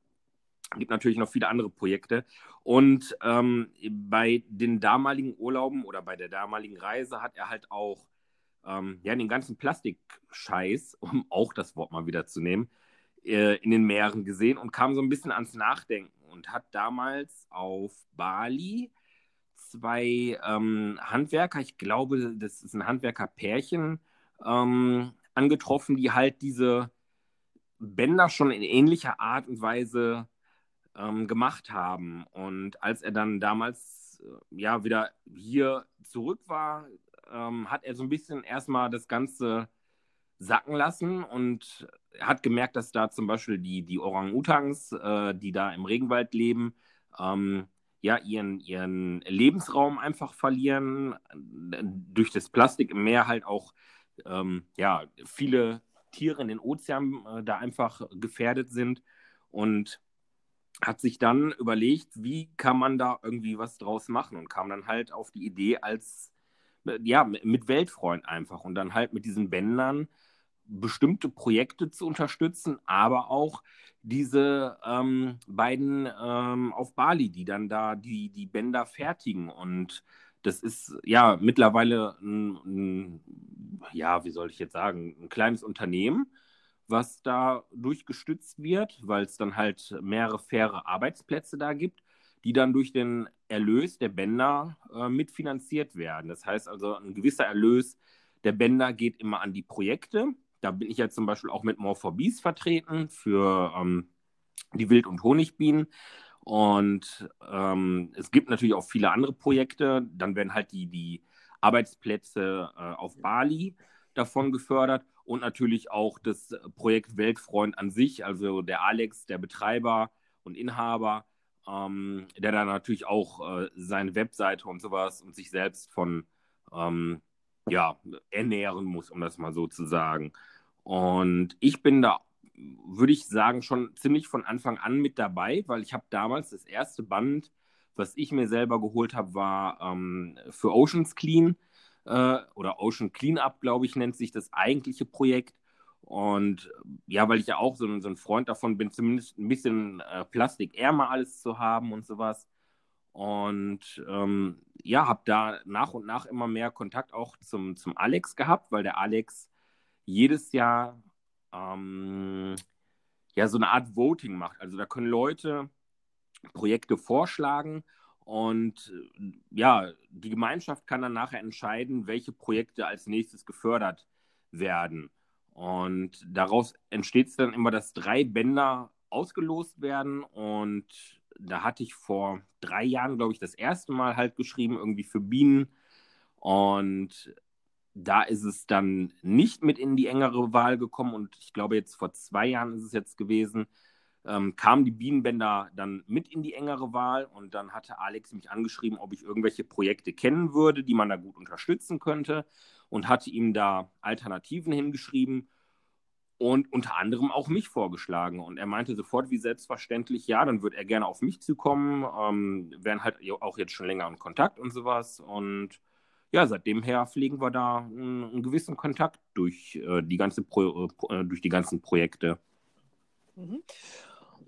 Speaker 1: Es gibt natürlich noch viele andere Projekte. Und ähm, bei den damaligen Urlauben oder bei der damaligen Reise hat er halt auch ähm, ja, den ganzen Plastikscheiß, um auch das Wort mal wieder zu nehmen, äh, in den Meeren gesehen und kam so ein bisschen ans Nachdenken und hat damals auf Bali zwei ähm, Handwerker, ich glaube, das ist ein Handwerkerpärchen, ähm, angetroffen, die halt diese Bänder schon in ähnlicher Art und Weise ähm, gemacht haben. Und als er dann damals äh, ja wieder hier zurück war, ähm, hat er so ein bisschen erstmal das Ganze sacken lassen und hat gemerkt, dass da zum Beispiel die, die Orang-Utans, äh, die da im Regenwald leben, ähm, ja, ihren, ihren Lebensraum einfach verlieren, durch das Plastik im Meer halt auch ähm, ja, viele Tiere in den Ozeanen äh, da einfach gefährdet sind. Und hat sich dann überlegt, wie kann man da irgendwie was draus machen und kam dann halt auf die Idee als, ja, mit Weltfreund einfach und dann halt mit diesen Bändern bestimmte Projekte zu unterstützen, aber auch diese ähm, beiden ähm, auf Bali, die dann da die, die Bänder fertigen. Und das ist ja mittlerweile ein, ein, ja, wie soll ich jetzt sagen, ein kleines Unternehmen, was da durchgestützt wird, weil es dann halt mehrere faire Arbeitsplätze da gibt, die dann durch den Erlös der Bänder äh, mitfinanziert werden. Das heißt also, ein gewisser Erlös der Bänder geht immer an die Projekte da bin ich ja zum Beispiel auch mit Bees vertreten für ähm, die Wild- und Honigbienen. Und ähm, es gibt natürlich auch viele andere Projekte. Dann werden halt die, die Arbeitsplätze äh, auf Bali davon gefördert und natürlich auch das Projekt Weltfreund an sich, also der Alex, der Betreiber und Inhaber, ähm, der dann natürlich auch äh, seine Webseite und sowas und sich selbst von ähm, ja, ernähren muss, um das mal so zu sagen. Und ich bin da, würde ich sagen, schon ziemlich von Anfang an mit dabei, weil ich habe damals das erste Band, was ich mir selber geholt habe, war ähm, für Oceans Clean äh, oder Ocean Cleanup, glaube ich, nennt sich das eigentliche Projekt. Und ja, weil ich ja auch so, so ein Freund davon bin, zumindest ein bisschen äh, plastikärmer alles zu haben und sowas. Und ähm, ja, habe da nach und nach immer mehr Kontakt auch zum, zum Alex gehabt, weil der Alex jedes Jahr ähm, ja so eine Art Voting macht. Also da können Leute Projekte vorschlagen und äh, ja, die Gemeinschaft kann dann nachher entscheiden, welche Projekte als nächstes gefördert werden. Und daraus entsteht es dann immer, dass drei Bänder ausgelost werden. Und da hatte ich vor drei Jahren, glaube ich, das erste Mal halt geschrieben, irgendwie für Bienen. Und da ist es dann nicht mit in die engere Wahl gekommen. Und ich glaube jetzt vor zwei Jahren ist es jetzt gewesen, ähm, kamen die Bienenbänder dann mit in die engere Wahl. Und dann hatte Alex mich angeschrieben, ob ich irgendwelche Projekte kennen würde, die man da gut unterstützen könnte. Und hatte ihm da Alternativen hingeschrieben und unter anderem auch mich vorgeschlagen. Und er meinte sofort wie selbstverständlich, ja, dann würde er gerne auf mich zukommen, ähm, wären halt auch jetzt schon länger in Kontakt und sowas und ja, seitdem her pflegen wir da einen, einen gewissen Kontakt durch, äh, die ganze Pro, äh, durch die ganzen Projekte.
Speaker 2: Mhm.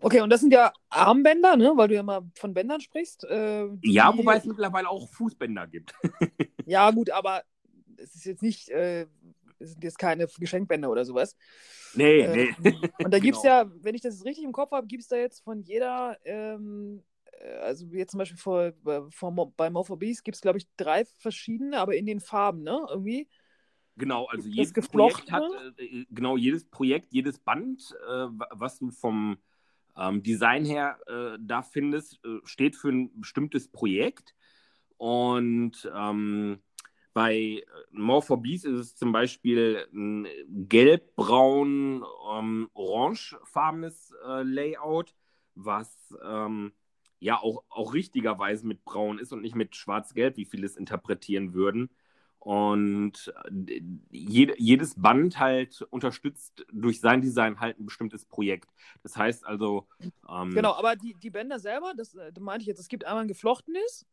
Speaker 2: Okay, und das sind ja Armbänder, ne? weil du ja mal von Bändern sprichst. Äh,
Speaker 1: ja, wobei es mittlerweile auch Fußbänder gibt. <laughs>
Speaker 2: ja, gut, aber es ist jetzt nicht, äh, es sind jetzt keine Geschenkbänder oder sowas.
Speaker 1: Nee, äh, nee.
Speaker 2: Und da <laughs> gibt es genau. ja, wenn ich das richtig im Kopf habe, gibt es da jetzt von jeder ähm, äh, also jetzt zum Beispiel vor, vor, bei Morphobees gibt es, glaube ich, drei verschiedene, aber in den Farben, ne? Irgendwie.
Speaker 1: Genau, also jedes Projekt hat, äh, äh, genau, jedes Projekt, jedes Band, äh, was du vom ähm, Design her äh, da findest, steht für ein bestimmtes Projekt. Und ähm, bei More for Bees ist es zum Beispiel ein gelb-braun, ähm, orangefarbenes Layout, was ähm, ja auch, auch richtigerweise mit Braun ist und nicht mit Schwarz-Gelb, wie viele es interpretieren würden. Und äh, jede, jedes Band halt unterstützt durch sein Design halt ein bestimmtes Projekt. Das heißt also.
Speaker 2: Ähm, genau, aber die, die Bänder selber, das, das äh, meinte ich jetzt, es gibt einmal ein geflochtenes,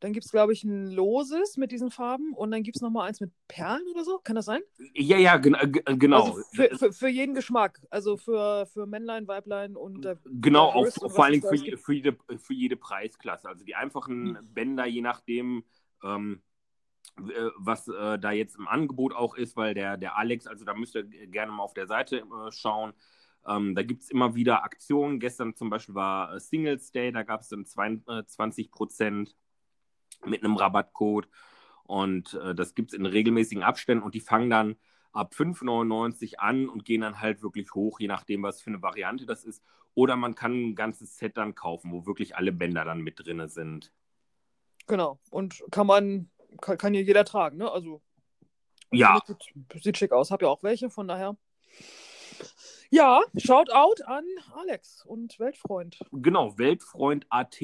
Speaker 2: dann gibt es, glaube ich, ein loses mit diesen Farben und dann gibt es nochmal eins mit Perlen oder so. Kann das sein?
Speaker 1: Ja, ja, äh, genau. Also
Speaker 2: für, für, für, jeden Geschmack. Also für, für Männlein, Weiblein und.
Speaker 1: Äh, genau, auch vor allen Dingen für, für, jede, für jede Preisklasse. Also die einfachen hm. Bänder, je nachdem. Ähm, äh, was äh, da jetzt im Angebot auch ist, weil der, der Alex, also da müsst ihr gerne mal auf der Seite äh, schauen. Ähm, da gibt es immer wieder Aktionen. Gestern zum Beispiel war äh, Singles Day, da gab es dann 22 Prozent mit einem Rabattcode. Und äh, das gibt es in regelmäßigen Abständen und die fangen dann ab 5,99 an und gehen dann halt wirklich hoch, je nachdem, was für eine Variante das ist. Oder man kann ein ganzes Set dann kaufen, wo wirklich alle Bänder dann mit drin sind.
Speaker 2: Genau. Und kann man, kann, kann hier jeder tragen, ne? Also.
Speaker 1: Ja.
Speaker 2: Sieht, sieht schick aus. Hab ja auch welche, von daher. Ja, Shoutout an Alex und Weltfreund.
Speaker 1: Genau, Weltfreund AT.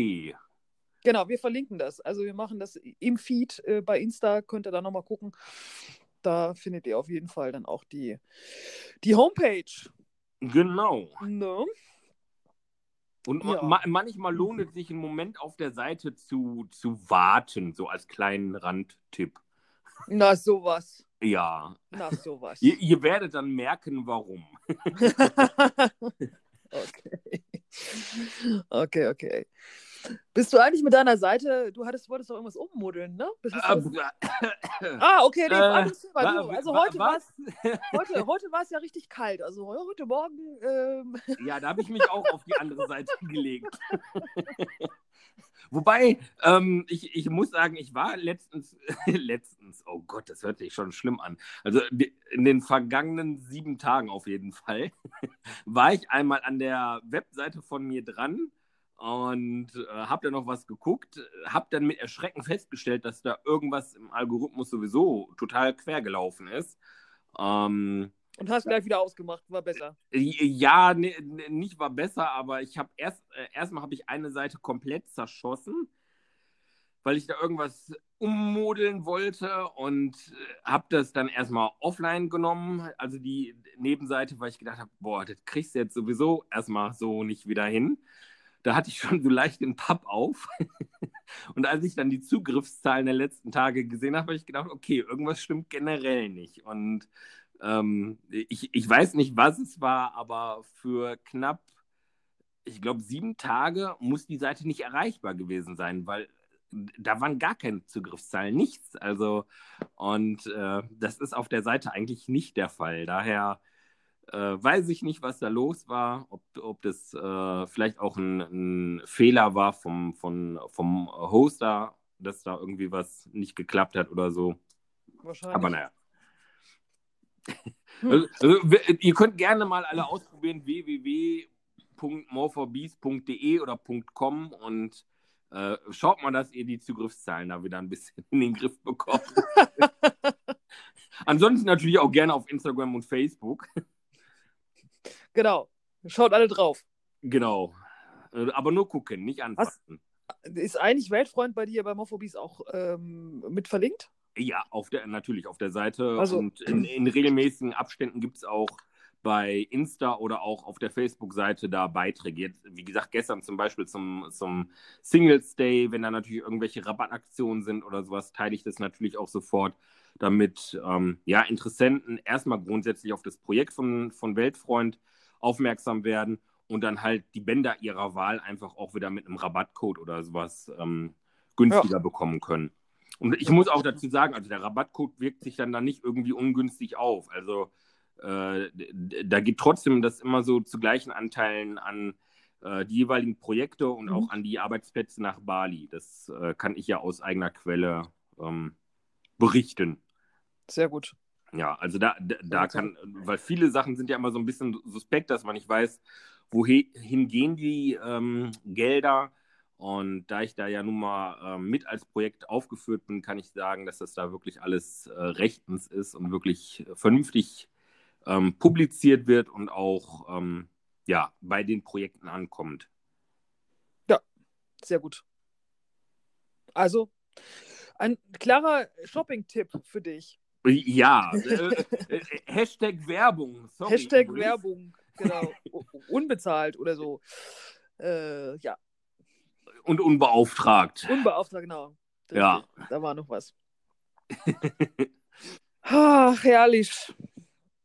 Speaker 2: Genau, wir verlinken das. Also wir machen das im Feed äh, bei Insta, könnt ihr da nochmal gucken. Da findet ihr auf jeden Fall dann auch die, die Homepage.
Speaker 1: Genau.
Speaker 2: Ne?
Speaker 1: Und
Speaker 2: Ja.
Speaker 1: ma manchmal lohnt es sich, einen Moment auf der Seite zu, zu warten, so als kleinen Randtipp.
Speaker 2: Na, sowas.
Speaker 1: Ja,
Speaker 2: Na, sowas.
Speaker 1: ihr, ihr werdet dann merken, warum. <laughs>
Speaker 2: okay. Okay, okay. Bist du eigentlich mit deiner Seite, du hattest, wolltest doch irgendwas ummodeln, ne?
Speaker 1: Äh, <coughs>
Speaker 2: ah, okay, nee,
Speaker 1: äh,
Speaker 2: alles Du, also heute war
Speaker 1: was? <laughs>
Speaker 2: heute, heute es ja richtig kalt. Also heute Morgen, ähm,
Speaker 1: Ja, da habe ich mich auch auf die andere <laughs> Seite gelegt. <laughs> Wobei, ähm, ich, ich muss sagen, ich war letztens, letztens, oh Gott, das hört sich schon schlimm an. Also in den vergangenen sieben Tagen auf jeden Fall, war ich einmal an der Webseite von mir dran und äh, habe dann noch was geguckt, habe dann mit Erschrecken festgestellt, dass da irgendwas im Algorithmus sowieso total quer gelaufen ist. Ähm,
Speaker 2: und hast gleich wieder ausgemacht, war besser.
Speaker 1: ja, ne, ne, nicht war besser, aber ich habe erst äh, erstmal habe ich eine Seite komplett zerschossen, weil ich da irgendwas ummodeln wollte und habe das dann erstmal offline genommen, also die Nebenseite, weil ich gedacht habe, boah, das kriegst du jetzt sowieso erstmal so nicht wieder hin. Da hatte ich schon so leicht den Papp auf. <laughs> Und als ich dann die Zugriffszahlen der letzten Tage gesehen habe, habe ich gedacht, okay, irgendwas stimmt generell nicht. Und ähm, ich, ich weiß nicht, was es war, aber für knapp, ich glaube, sieben Tage muss die Seite nicht erreichbar gewesen sein, weil da waren gar keine Zugriffszahlen, nichts. Also, und äh, das ist auf der Seite eigentlich nicht der Fall. Daher äh, weiß ich nicht, was da los war, ob, ob das äh, vielleicht auch ein, ein Fehler war vom, von, vom Hoster, dass da irgendwie was nicht geklappt hat oder so.
Speaker 2: Wahrscheinlich.
Speaker 1: Aber naja.
Speaker 2: Hm.
Speaker 1: Also, also, ihr könnt gerne mal alle ausprobieren www.moreforbeast.de oder .com und äh, schaut mal, dass ihr die Zugriffszahlen da wieder ein bisschen in den Griff bekommt. <laughs> Ansonsten natürlich auch gerne auf Instagram und Facebook.
Speaker 2: Genau. Schaut alle drauf.
Speaker 1: Genau. Äh, Aber nur gucken, nicht anfassen.
Speaker 2: Ist eigentlich Weltfreund bei dir bei Morphobies auch ähm, mit verlinkt?
Speaker 1: Ja, auf der, natürlich auf der Seite.
Speaker 2: Also-
Speaker 1: und in, in regelmäßigen Abständen gibt es auch bei Insta oder auch auf der Facebook-Seite da Beiträge. Jetzt, wie gesagt, gestern zum Beispiel zum, zum Singles Day, wenn da natürlich irgendwelche Rabattaktionen sind oder sowas, teile ich das natürlich auch sofort, damit ähm, ja, Interessenten erstmal grundsätzlich auf das Projekt von, von Weltfreund aufmerksam werden und dann halt die Bänder ihrer Wahl einfach auch wieder mit einem Rabattcode oder sowas ähm, günstiger bekommen können. Und ich muss auch dazu sagen, also der Rabattcode wirkt sich dann da nicht irgendwie ungünstig auf. Also äh, da geht trotzdem das immer so zu gleichen Anteilen an äh, die jeweiligen Projekte und
Speaker 2: Mhm.
Speaker 1: auch an die Arbeitsplätze nach Bali. Das äh, kann ich ja aus eigener Quelle ähm, berichten.
Speaker 2: Sehr gut.
Speaker 1: Ja, also da, da, da kann, weil viele Sachen sind ja immer so ein bisschen suspekt, dass man nicht weiß, wohin gehen die ähm, Gelder. Und da ich da ja nun mal ähm, mit als Projekt aufgeführt bin, kann ich sagen, dass das da wirklich alles äh, rechtens ist und wirklich vernünftig ähm, publiziert wird und auch ähm, ja, bei den Projekten ankommt.
Speaker 2: Sehr gut. Also, ein klarer Shopping-Tipp für dich.
Speaker 1: Ja, <laughs> äh, äh, Hashtag Werbung. Sorry,
Speaker 2: Hashtag
Speaker 1: übrigens.
Speaker 2: Werbung, genau. Unbezahlt oder so. Äh, ja,
Speaker 1: Und unbeauftragt.
Speaker 2: unbeauftragt, genau. Richtig.
Speaker 1: Ja.
Speaker 2: Da war noch was. Ach, herrlich.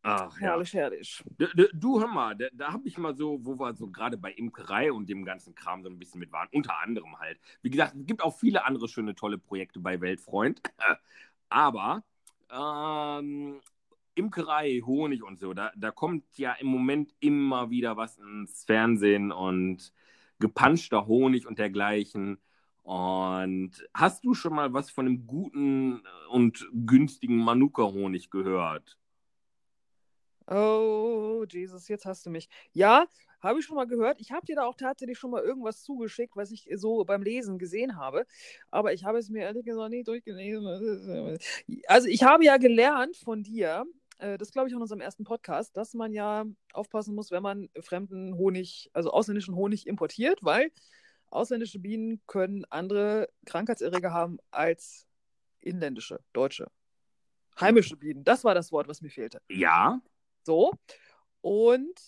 Speaker 1: Ach ja.
Speaker 2: Herrlich, herrlich.
Speaker 1: D- d- Du, hör mal, da, da habe ich mal so, wo wir so gerade bei Imkerei und dem ganzen Kram so ein bisschen mit waren, unter anderem halt. Wie gesagt, es gibt auch viele andere schöne, tolle Projekte bei Weltfreund. <clears throat> Aber ähm, Imkerei, Honig und so, da, da kommt ja im Moment immer wieder was ins Fernsehen und gepanschter Honig und dergleichen. Und hast du schon mal was von einem guten und günstigen Manuka-Honig gehört?
Speaker 2: Oh, Jesus, jetzt hast du mich. Ja, habe ich schon mal gehört. Ich habe dir da auch tatsächlich schon mal irgendwas zugeschickt, was ich so beim Lesen gesehen habe. Aber ich habe es mir ehrlich gesagt nicht durchgelesen. Also ich habe ja gelernt von dir, äh, das glaube ich auch in unserem ersten Podcast, dass man ja aufpassen muss, wenn man fremden Honig, also ausländischen Honig importiert, weil ausländische Bienen können andere Krankheitserreger haben als inländische, deutsche. Heimische Bienen, das war das Wort, was mir fehlte.
Speaker 1: Ja,
Speaker 2: So. Und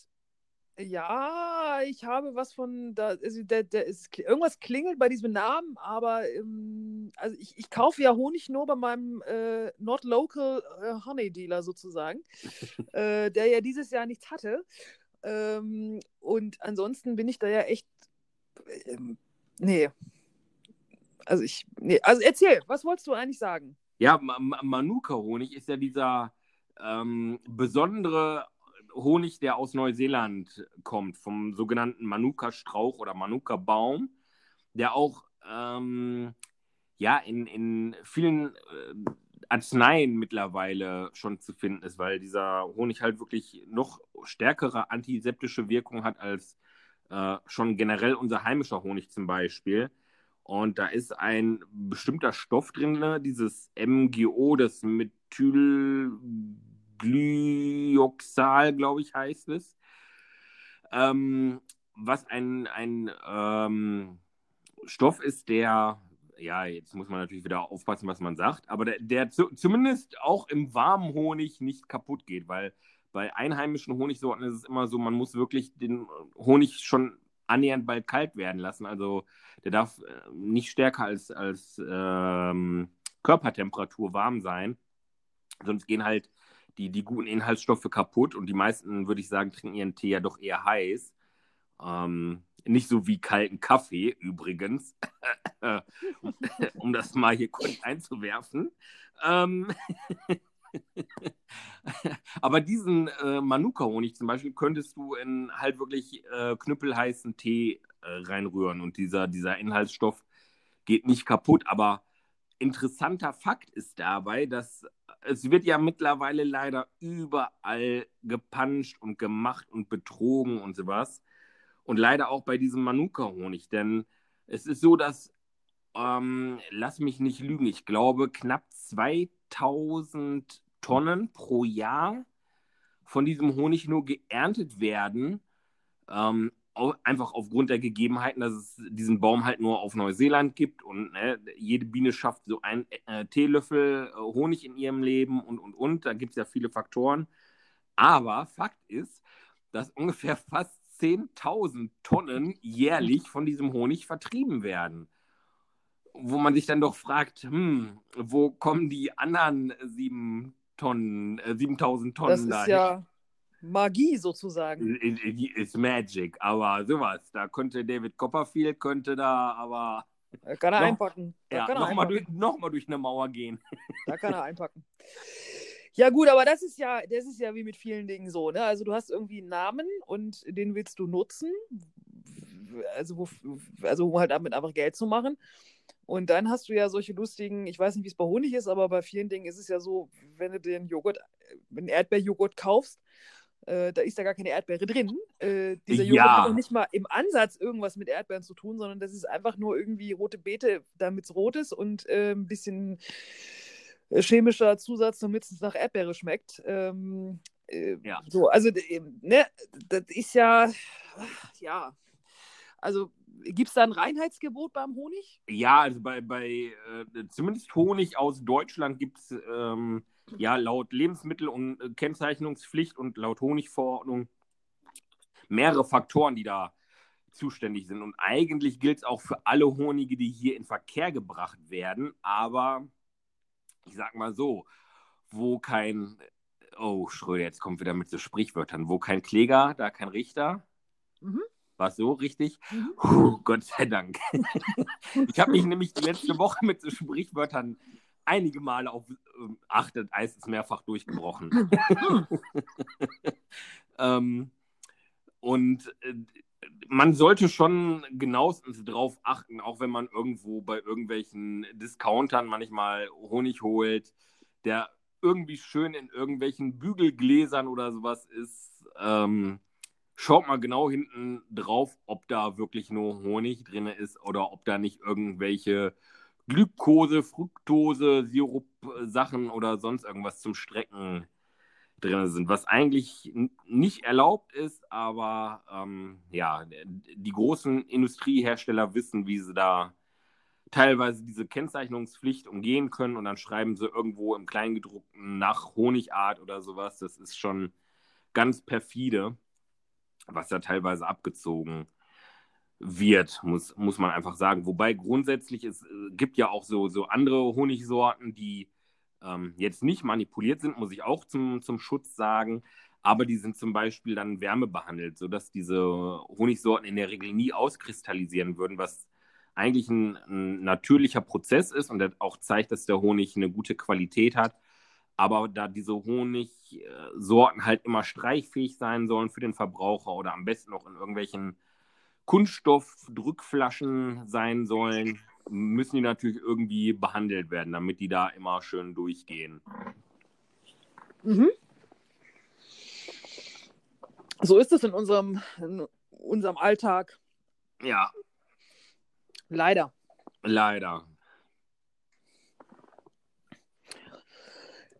Speaker 2: Ja, ich habe was von da, also der, der ist, irgendwas klingelt bei diesem Namen, aber ähm, also ich, ich kaufe ja Honig nur bei meinem äh, Not Local äh, Honey Dealer sozusagen, <laughs> äh, der ja dieses Jahr nichts hatte. Ähm, und ansonsten bin ich da ja echt, ähm, nee, also ich, nee, also erzähl, was wolltest du eigentlich sagen?
Speaker 1: Ja, Manuka-Honig ist ja dieser ähm, besondere Honig, der aus Neuseeland kommt, vom sogenannten Manuka-Strauch oder Manuka-Baum, der auch ähm, ja, in, in vielen äh, Arzneien mittlerweile schon zu finden ist, weil dieser Honig halt wirklich noch stärkere antiseptische Wirkung hat als äh, schon generell unser heimischer Honig zum Beispiel. Und da ist ein bestimmter Stoff drin, ne, dieses MGO, das Methylglyoxal, glaube ich, heißt es. Ähm, was ein, ein ähm, Stoff ist, der, ja, jetzt muss man natürlich wieder aufpassen, was man sagt, aber der, der zu, zumindest auch im warmen Honig nicht kaputt geht, weil bei einheimischen Honigsorten ist es immer so, man muss wirklich den Honig schon annähernd bald kalt werden lassen. Also der darf äh, nicht stärker als, als ähm, Körpertemperatur warm sein. Sonst gehen halt die, die guten Inhaltsstoffe kaputt und die meisten, würde ich sagen, trinken ihren Tee ja doch eher heiß. Ähm, nicht so wie kalten Kaffee übrigens, <laughs> um das mal hier kurz einzuwerfen. Ähm <laughs> Aber diesen äh, Manuka-Honig zum Beispiel könntest du in halt wirklich äh, knüppelheißen Tee äh, reinrühren und dieser, dieser Inhaltsstoff geht nicht kaputt. Aber interessanter Fakt ist dabei, dass es wird ja mittlerweile leider überall gepanscht und gemacht und betrogen und sowas. Und leider auch bei diesem Manuka-Honig, denn es ist so, dass, ähm, lass mich nicht lügen, ich glaube, knapp 2000 Tonnen pro Jahr von diesem Honig nur geerntet werden. Ähm, einfach aufgrund der Gegebenheiten, dass es diesen Baum halt nur auf Neuseeland gibt und ne, jede Biene schafft so einen äh, Teelöffel äh, Honig in ihrem Leben und und und. Da gibt es ja viele Faktoren. Aber Fakt ist, dass ungefähr fast 10.000 Tonnen jährlich von diesem Honig vertrieben werden wo man sich dann doch fragt, hm, wo kommen die anderen sieben Tonnen, äh, 7000 Tonnen
Speaker 2: Das ist dahin. ja Magie sozusagen.
Speaker 1: Ist Magic, aber sowas. Da könnte David Copperfield, könnte da aber.
Speaker 2: Da kann er noch, einpacken. Da
Speaker 1: ja, nochmal durch, noch durch eine Mauer gehen.
Speaker 2: Da kann er einpacken. Ja, gut, aber das ist ja, das ist ja wie mit vielen Dingen so, ne? Also du hast irgendwie einen Namen und den willst du nutzen. Also, wo, also um halt damit einfach Geld zu machen. Und dann hast du ja solche lustigen, ich weiß nicht, wie es bei Honig ist, aber bei vielen Dingen ist es ja so, wenn du den Joghurt, einen Erdbeerjoghurt kaufst, äh, da ist ja gar keine Erdbeere drin. Äh, dieser Joghurt ja. hat noch nicht mal im Ansatz irgendwas mit Erdbeeren zu tun, sondern das ist einfach nur irgendwie rote Beete, damit es rot ist und äh, ein bisschen äh, chemischer Zusatz, damit es nach Erdbeere schmeckt. Ähm, äh, ja. So, also, ne, das ist ja, ja, also gibt es da ein Reinheitsgebot beim Honig?
Speaker 1: Ja, also bei, bei äh, zumindest Honig aus Deutschland gibt es ähm, ja laut Lebensmittel- und äh, Kennzeichnungspflicht und laut Honigverordnung mehrere Faktoren, die da zuständig sind. Und eigentlich gilt es auch für alle Honige, die hier in Verkehr gebracht werden. Aber ich sag mal so, wo kein, oh Schröder, jetzt kommt wieder mit so Sprichwörtern, wo kein Kläger, da kein Richter. Mhm. War es so richtig? Mhm. Puh, Gott sei Dank. <laughs> ich habe mich nämlich die letzte Woche mit so Sprichwörtern einige Male auf ähm, achtet, Eis ist mehrfach durchgebrochen. <laughs> ähm, und äh, man sollte schon genauestens drauf achten, auch wenn man irgendwo bei irgendwelchen Discountern manchmal Honig holt, der irgendwie schön in irgendwelchen Bügelgläsern oder sowas ist. Ähm, schaut mal genau hinten drauf, ob da wirklich nur Honig drin ist oder ob da nicht irgendwelche Glukose, Fructose, Sirup-Sachen oder sonst irgendwas zum Strecken drin sind, was eigentlich nicht erlaubt ist, aber ähm, ja, die großen Industriehersteller wissen, wie sie da teilweise diese Kennzeichnungspflicht umgehen können und dann schreiben sie irgendwo im Kleingedruckten nach Honigart oder sowas. Das ist schon ganz perfide. was da teilweise abgezogen wird, muss, muss man einfach sagen. Wobei grundsätzlich es äh, gibt ja auch so, so andere Honigsorten, die ähm, jetzt nicht manipuliert sind, muss ich auch zum, zum Schutz sagen. Aber die sind zum Beispiel dann wärmebehandelt, sodass diese Honigsorten in der Regel nie auskristallisieren würden, was eigentlich ein, ein natürlicher Prozess ist und auch zeigt, dass der Honig eine gute Qualität hat. Aber da diese Honigsorten halt immer streichfähig sein sollen für den Verbraucher oder am besten noch in irgendwelchen Kunststoffdrückflaschen sein sollen, müssen die natürlich irgendwie behandelt werden, damit die da immer schön durchgehen.
Speaker 2: Mhm. So ist es in unserem, in unserem Alltag.
Speaker 1: Ja.
Speaker 2: Leider.
Speaker 1: Leider.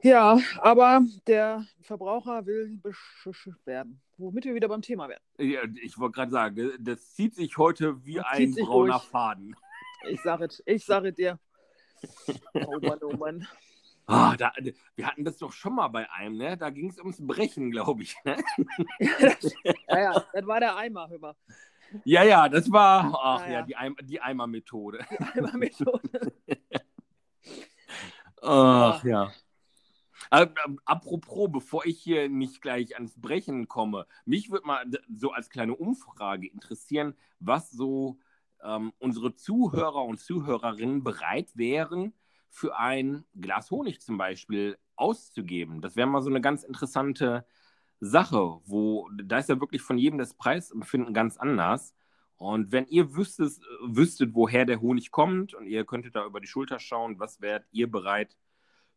Speaker 2: Ja, aber der Verbraucher will beschützt werden. Womit wir wieder beim Thema werden.
Speaker 1: Ja, ich wollte gerade sagen, das zieht sich heute wie das ein brauner durch. Faden.
Speaker 2: Ich sage es, ich sage dir. <laughs> Oh Mann, oh Mann.
Speaker 1: Oh, da, wir hatten das doch schon mal bei einem, ne? Da ging es ums Brechen, glaube ich. Ne? <laughs>
Speaker 2: ja, ja, das war der Eimer, hör mal.
Speaker 1: Ja, ja, das war, ach ja, ja, die, Eimer, die Eimer-Methode. Die Eimer-Methode. <laughs> ach ja. Äh, apropos, bevor ich hier nicht gleich ans Brechen komme, mich würde mal so als kleine Umfrage interessieren, was so ähm, unsere Zuhörer und Zuhörerinnen bereit wären, für ein Glas Honig zum Beispiel auszugeben. Das wäre mal so eine ganz interessante Sache, wo da ist ja wirklich von jedem das Preisempfinden ganz anders. Und wenn ihr wüsstet, wüsstet, woher der Honig kommt und ihr könntet da über die Schulter schauen, was wärt ihr bereit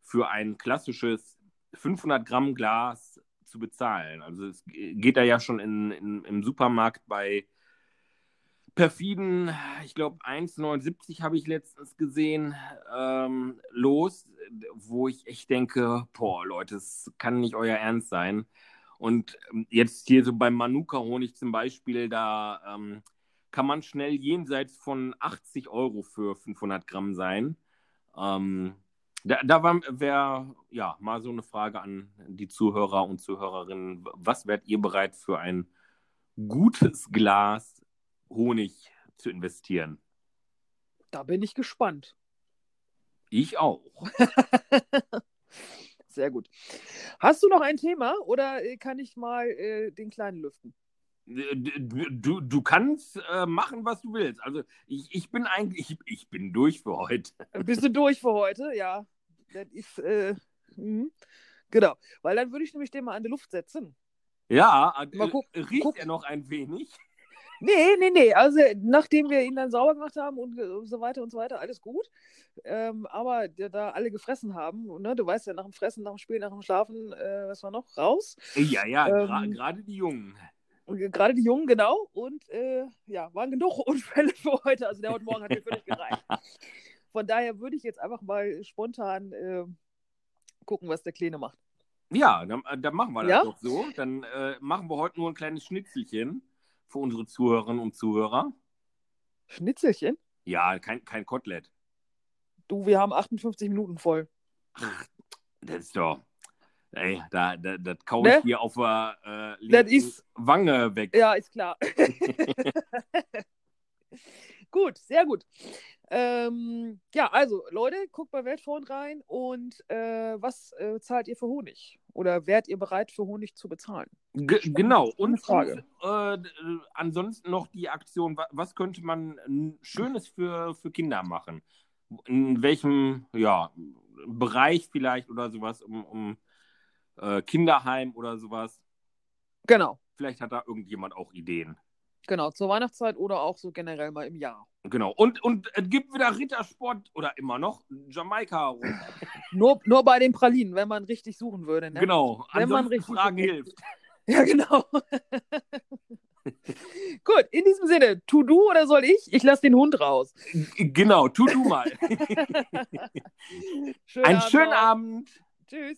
Speaker 1: für ein klassisches 500 Gramm Glas zu bezahlen? Also es geht da ja schon in, in, im Supermarkt bei perfiden, ich glaube 1,79 habe ich letztens gesehen, ähm, los, wo ich echt denke, boah Leute, das kann nicht euer Ernst sein. Und jetzt hier so beim Manuka-Honig zum Beispiel, da ähm, kann man schnell jenseits von 80 Euro für 500 Gramm sein. Ähm, da, da wäre ja mal so eine Frage an die Zuhörer und Zuhörerinnen. Was wärt ihr bereit für ein gutes Glas Honig zu investieren?
Speaker 2: Da bin ich gespannt.
Speaker 1: Ich auch. <laughs>
Speaker 2: Sehr gut. Hast du noch ein Thema oder äh, kann ich mal äh, den kleinen lüften?
Speaker 1: Du, du kannst äh, machen, was du willst. Also ich, ich bin eigentlich, ich, ich bin durch für heute.
Speaker 2: Bist du durch für heute? Ja. Das ist, äh, mh. genau. Weil dann würde ich nämlich den mal an die Luft setzen.
Speaker 1: Ja, mal guck, riecht guck. er noch ein wenig?
Speaker 2: Nee, nee, nee. Also, nachdem wir ihn dann sauber gemacht haben und so weiter und so weiter, alles gut. Ähm, aber da alle gefressen haben, ne, du weißt ja, nach dem Fressen, nach dem Spiel, nach dem Schlafen, äh, was war noch? Raus.
Speaker 1: Ja, ja, ähm, gerade die Jungen.
Speaker 2: Gerade die Jungen, genau. Und äh, ja, waren genug <laughs> Unfälle für heute. Also, der heute Morgen hat mir völlig gereicht. <laughs> Von daher würde ich jetzt einfach mal spontan äh, gucken, was der Kleine macht.
Speaker 1: Ja, dann, äh, dann machen wir das ja? doch so. Dann äh, machen wir heute nur ein kleines Schnitzelchen für unsere Zuhörerinnen und Zuhörer?
Speaker 2: Schnitzelchen?
Speaker 1: Ja, kein, kein Kotelett.
Speaker 2: Du, wir haben 58 Minuten voll.
Speaker 1: Ach, das ist doch. Ey, da, da, das kau ich ne? hier auf der
Speaker 2: äh, ist,
Speaker 1: Wange weg.
Speaker 2: Ja, ist klar. <laughs> gut, sehr gut. Ähm, ja, also Leute, guckt bei Weltfrauen rein und äh, was äh, zahlt ihr für Honig? Oder wärt ihr bereit für Honig zu bezahlen?
Speaker 1: G genau, und Frage. Äh, ansonsten noch die Aktion, was könnte man Schönes für, für Kinder machen? In welchem ja, Bereich vielleicht oder sowas, um, um äh, Kinderheim oder sowas?
Speaker 2: Genau.
Speaker 1: Vielleicht hat da irgendjemand auch Ideen.
Speaker 2: Genau, zur Weihnachtszeit oder auch so generell mal im Jahr.
Speaker 1: Genau. Und, und es gibt wieder Rittersport oder immer noch Jamaika. <laughs>
Speaker 2: nur, nur bei den Pralinen, wenn man richtig suchen würde. Ne?
Speaker 1: Genau.
Speaker 2: Wenn man richtig
Speaker 1: Fragen hilft. <laughs>
Speaker 2: Ja, genau. <laughs> Gut, in diesem Sinne, tu du oder soll ich? Ich lasse den Hund raus.
Speaker 1: Genau, tu du mal.
Speaker 2: schönen
Speaker 1: Einen
Speaker 2: Abend
Speaker 1: schönen Abend.
Speaker 2: Tschüss.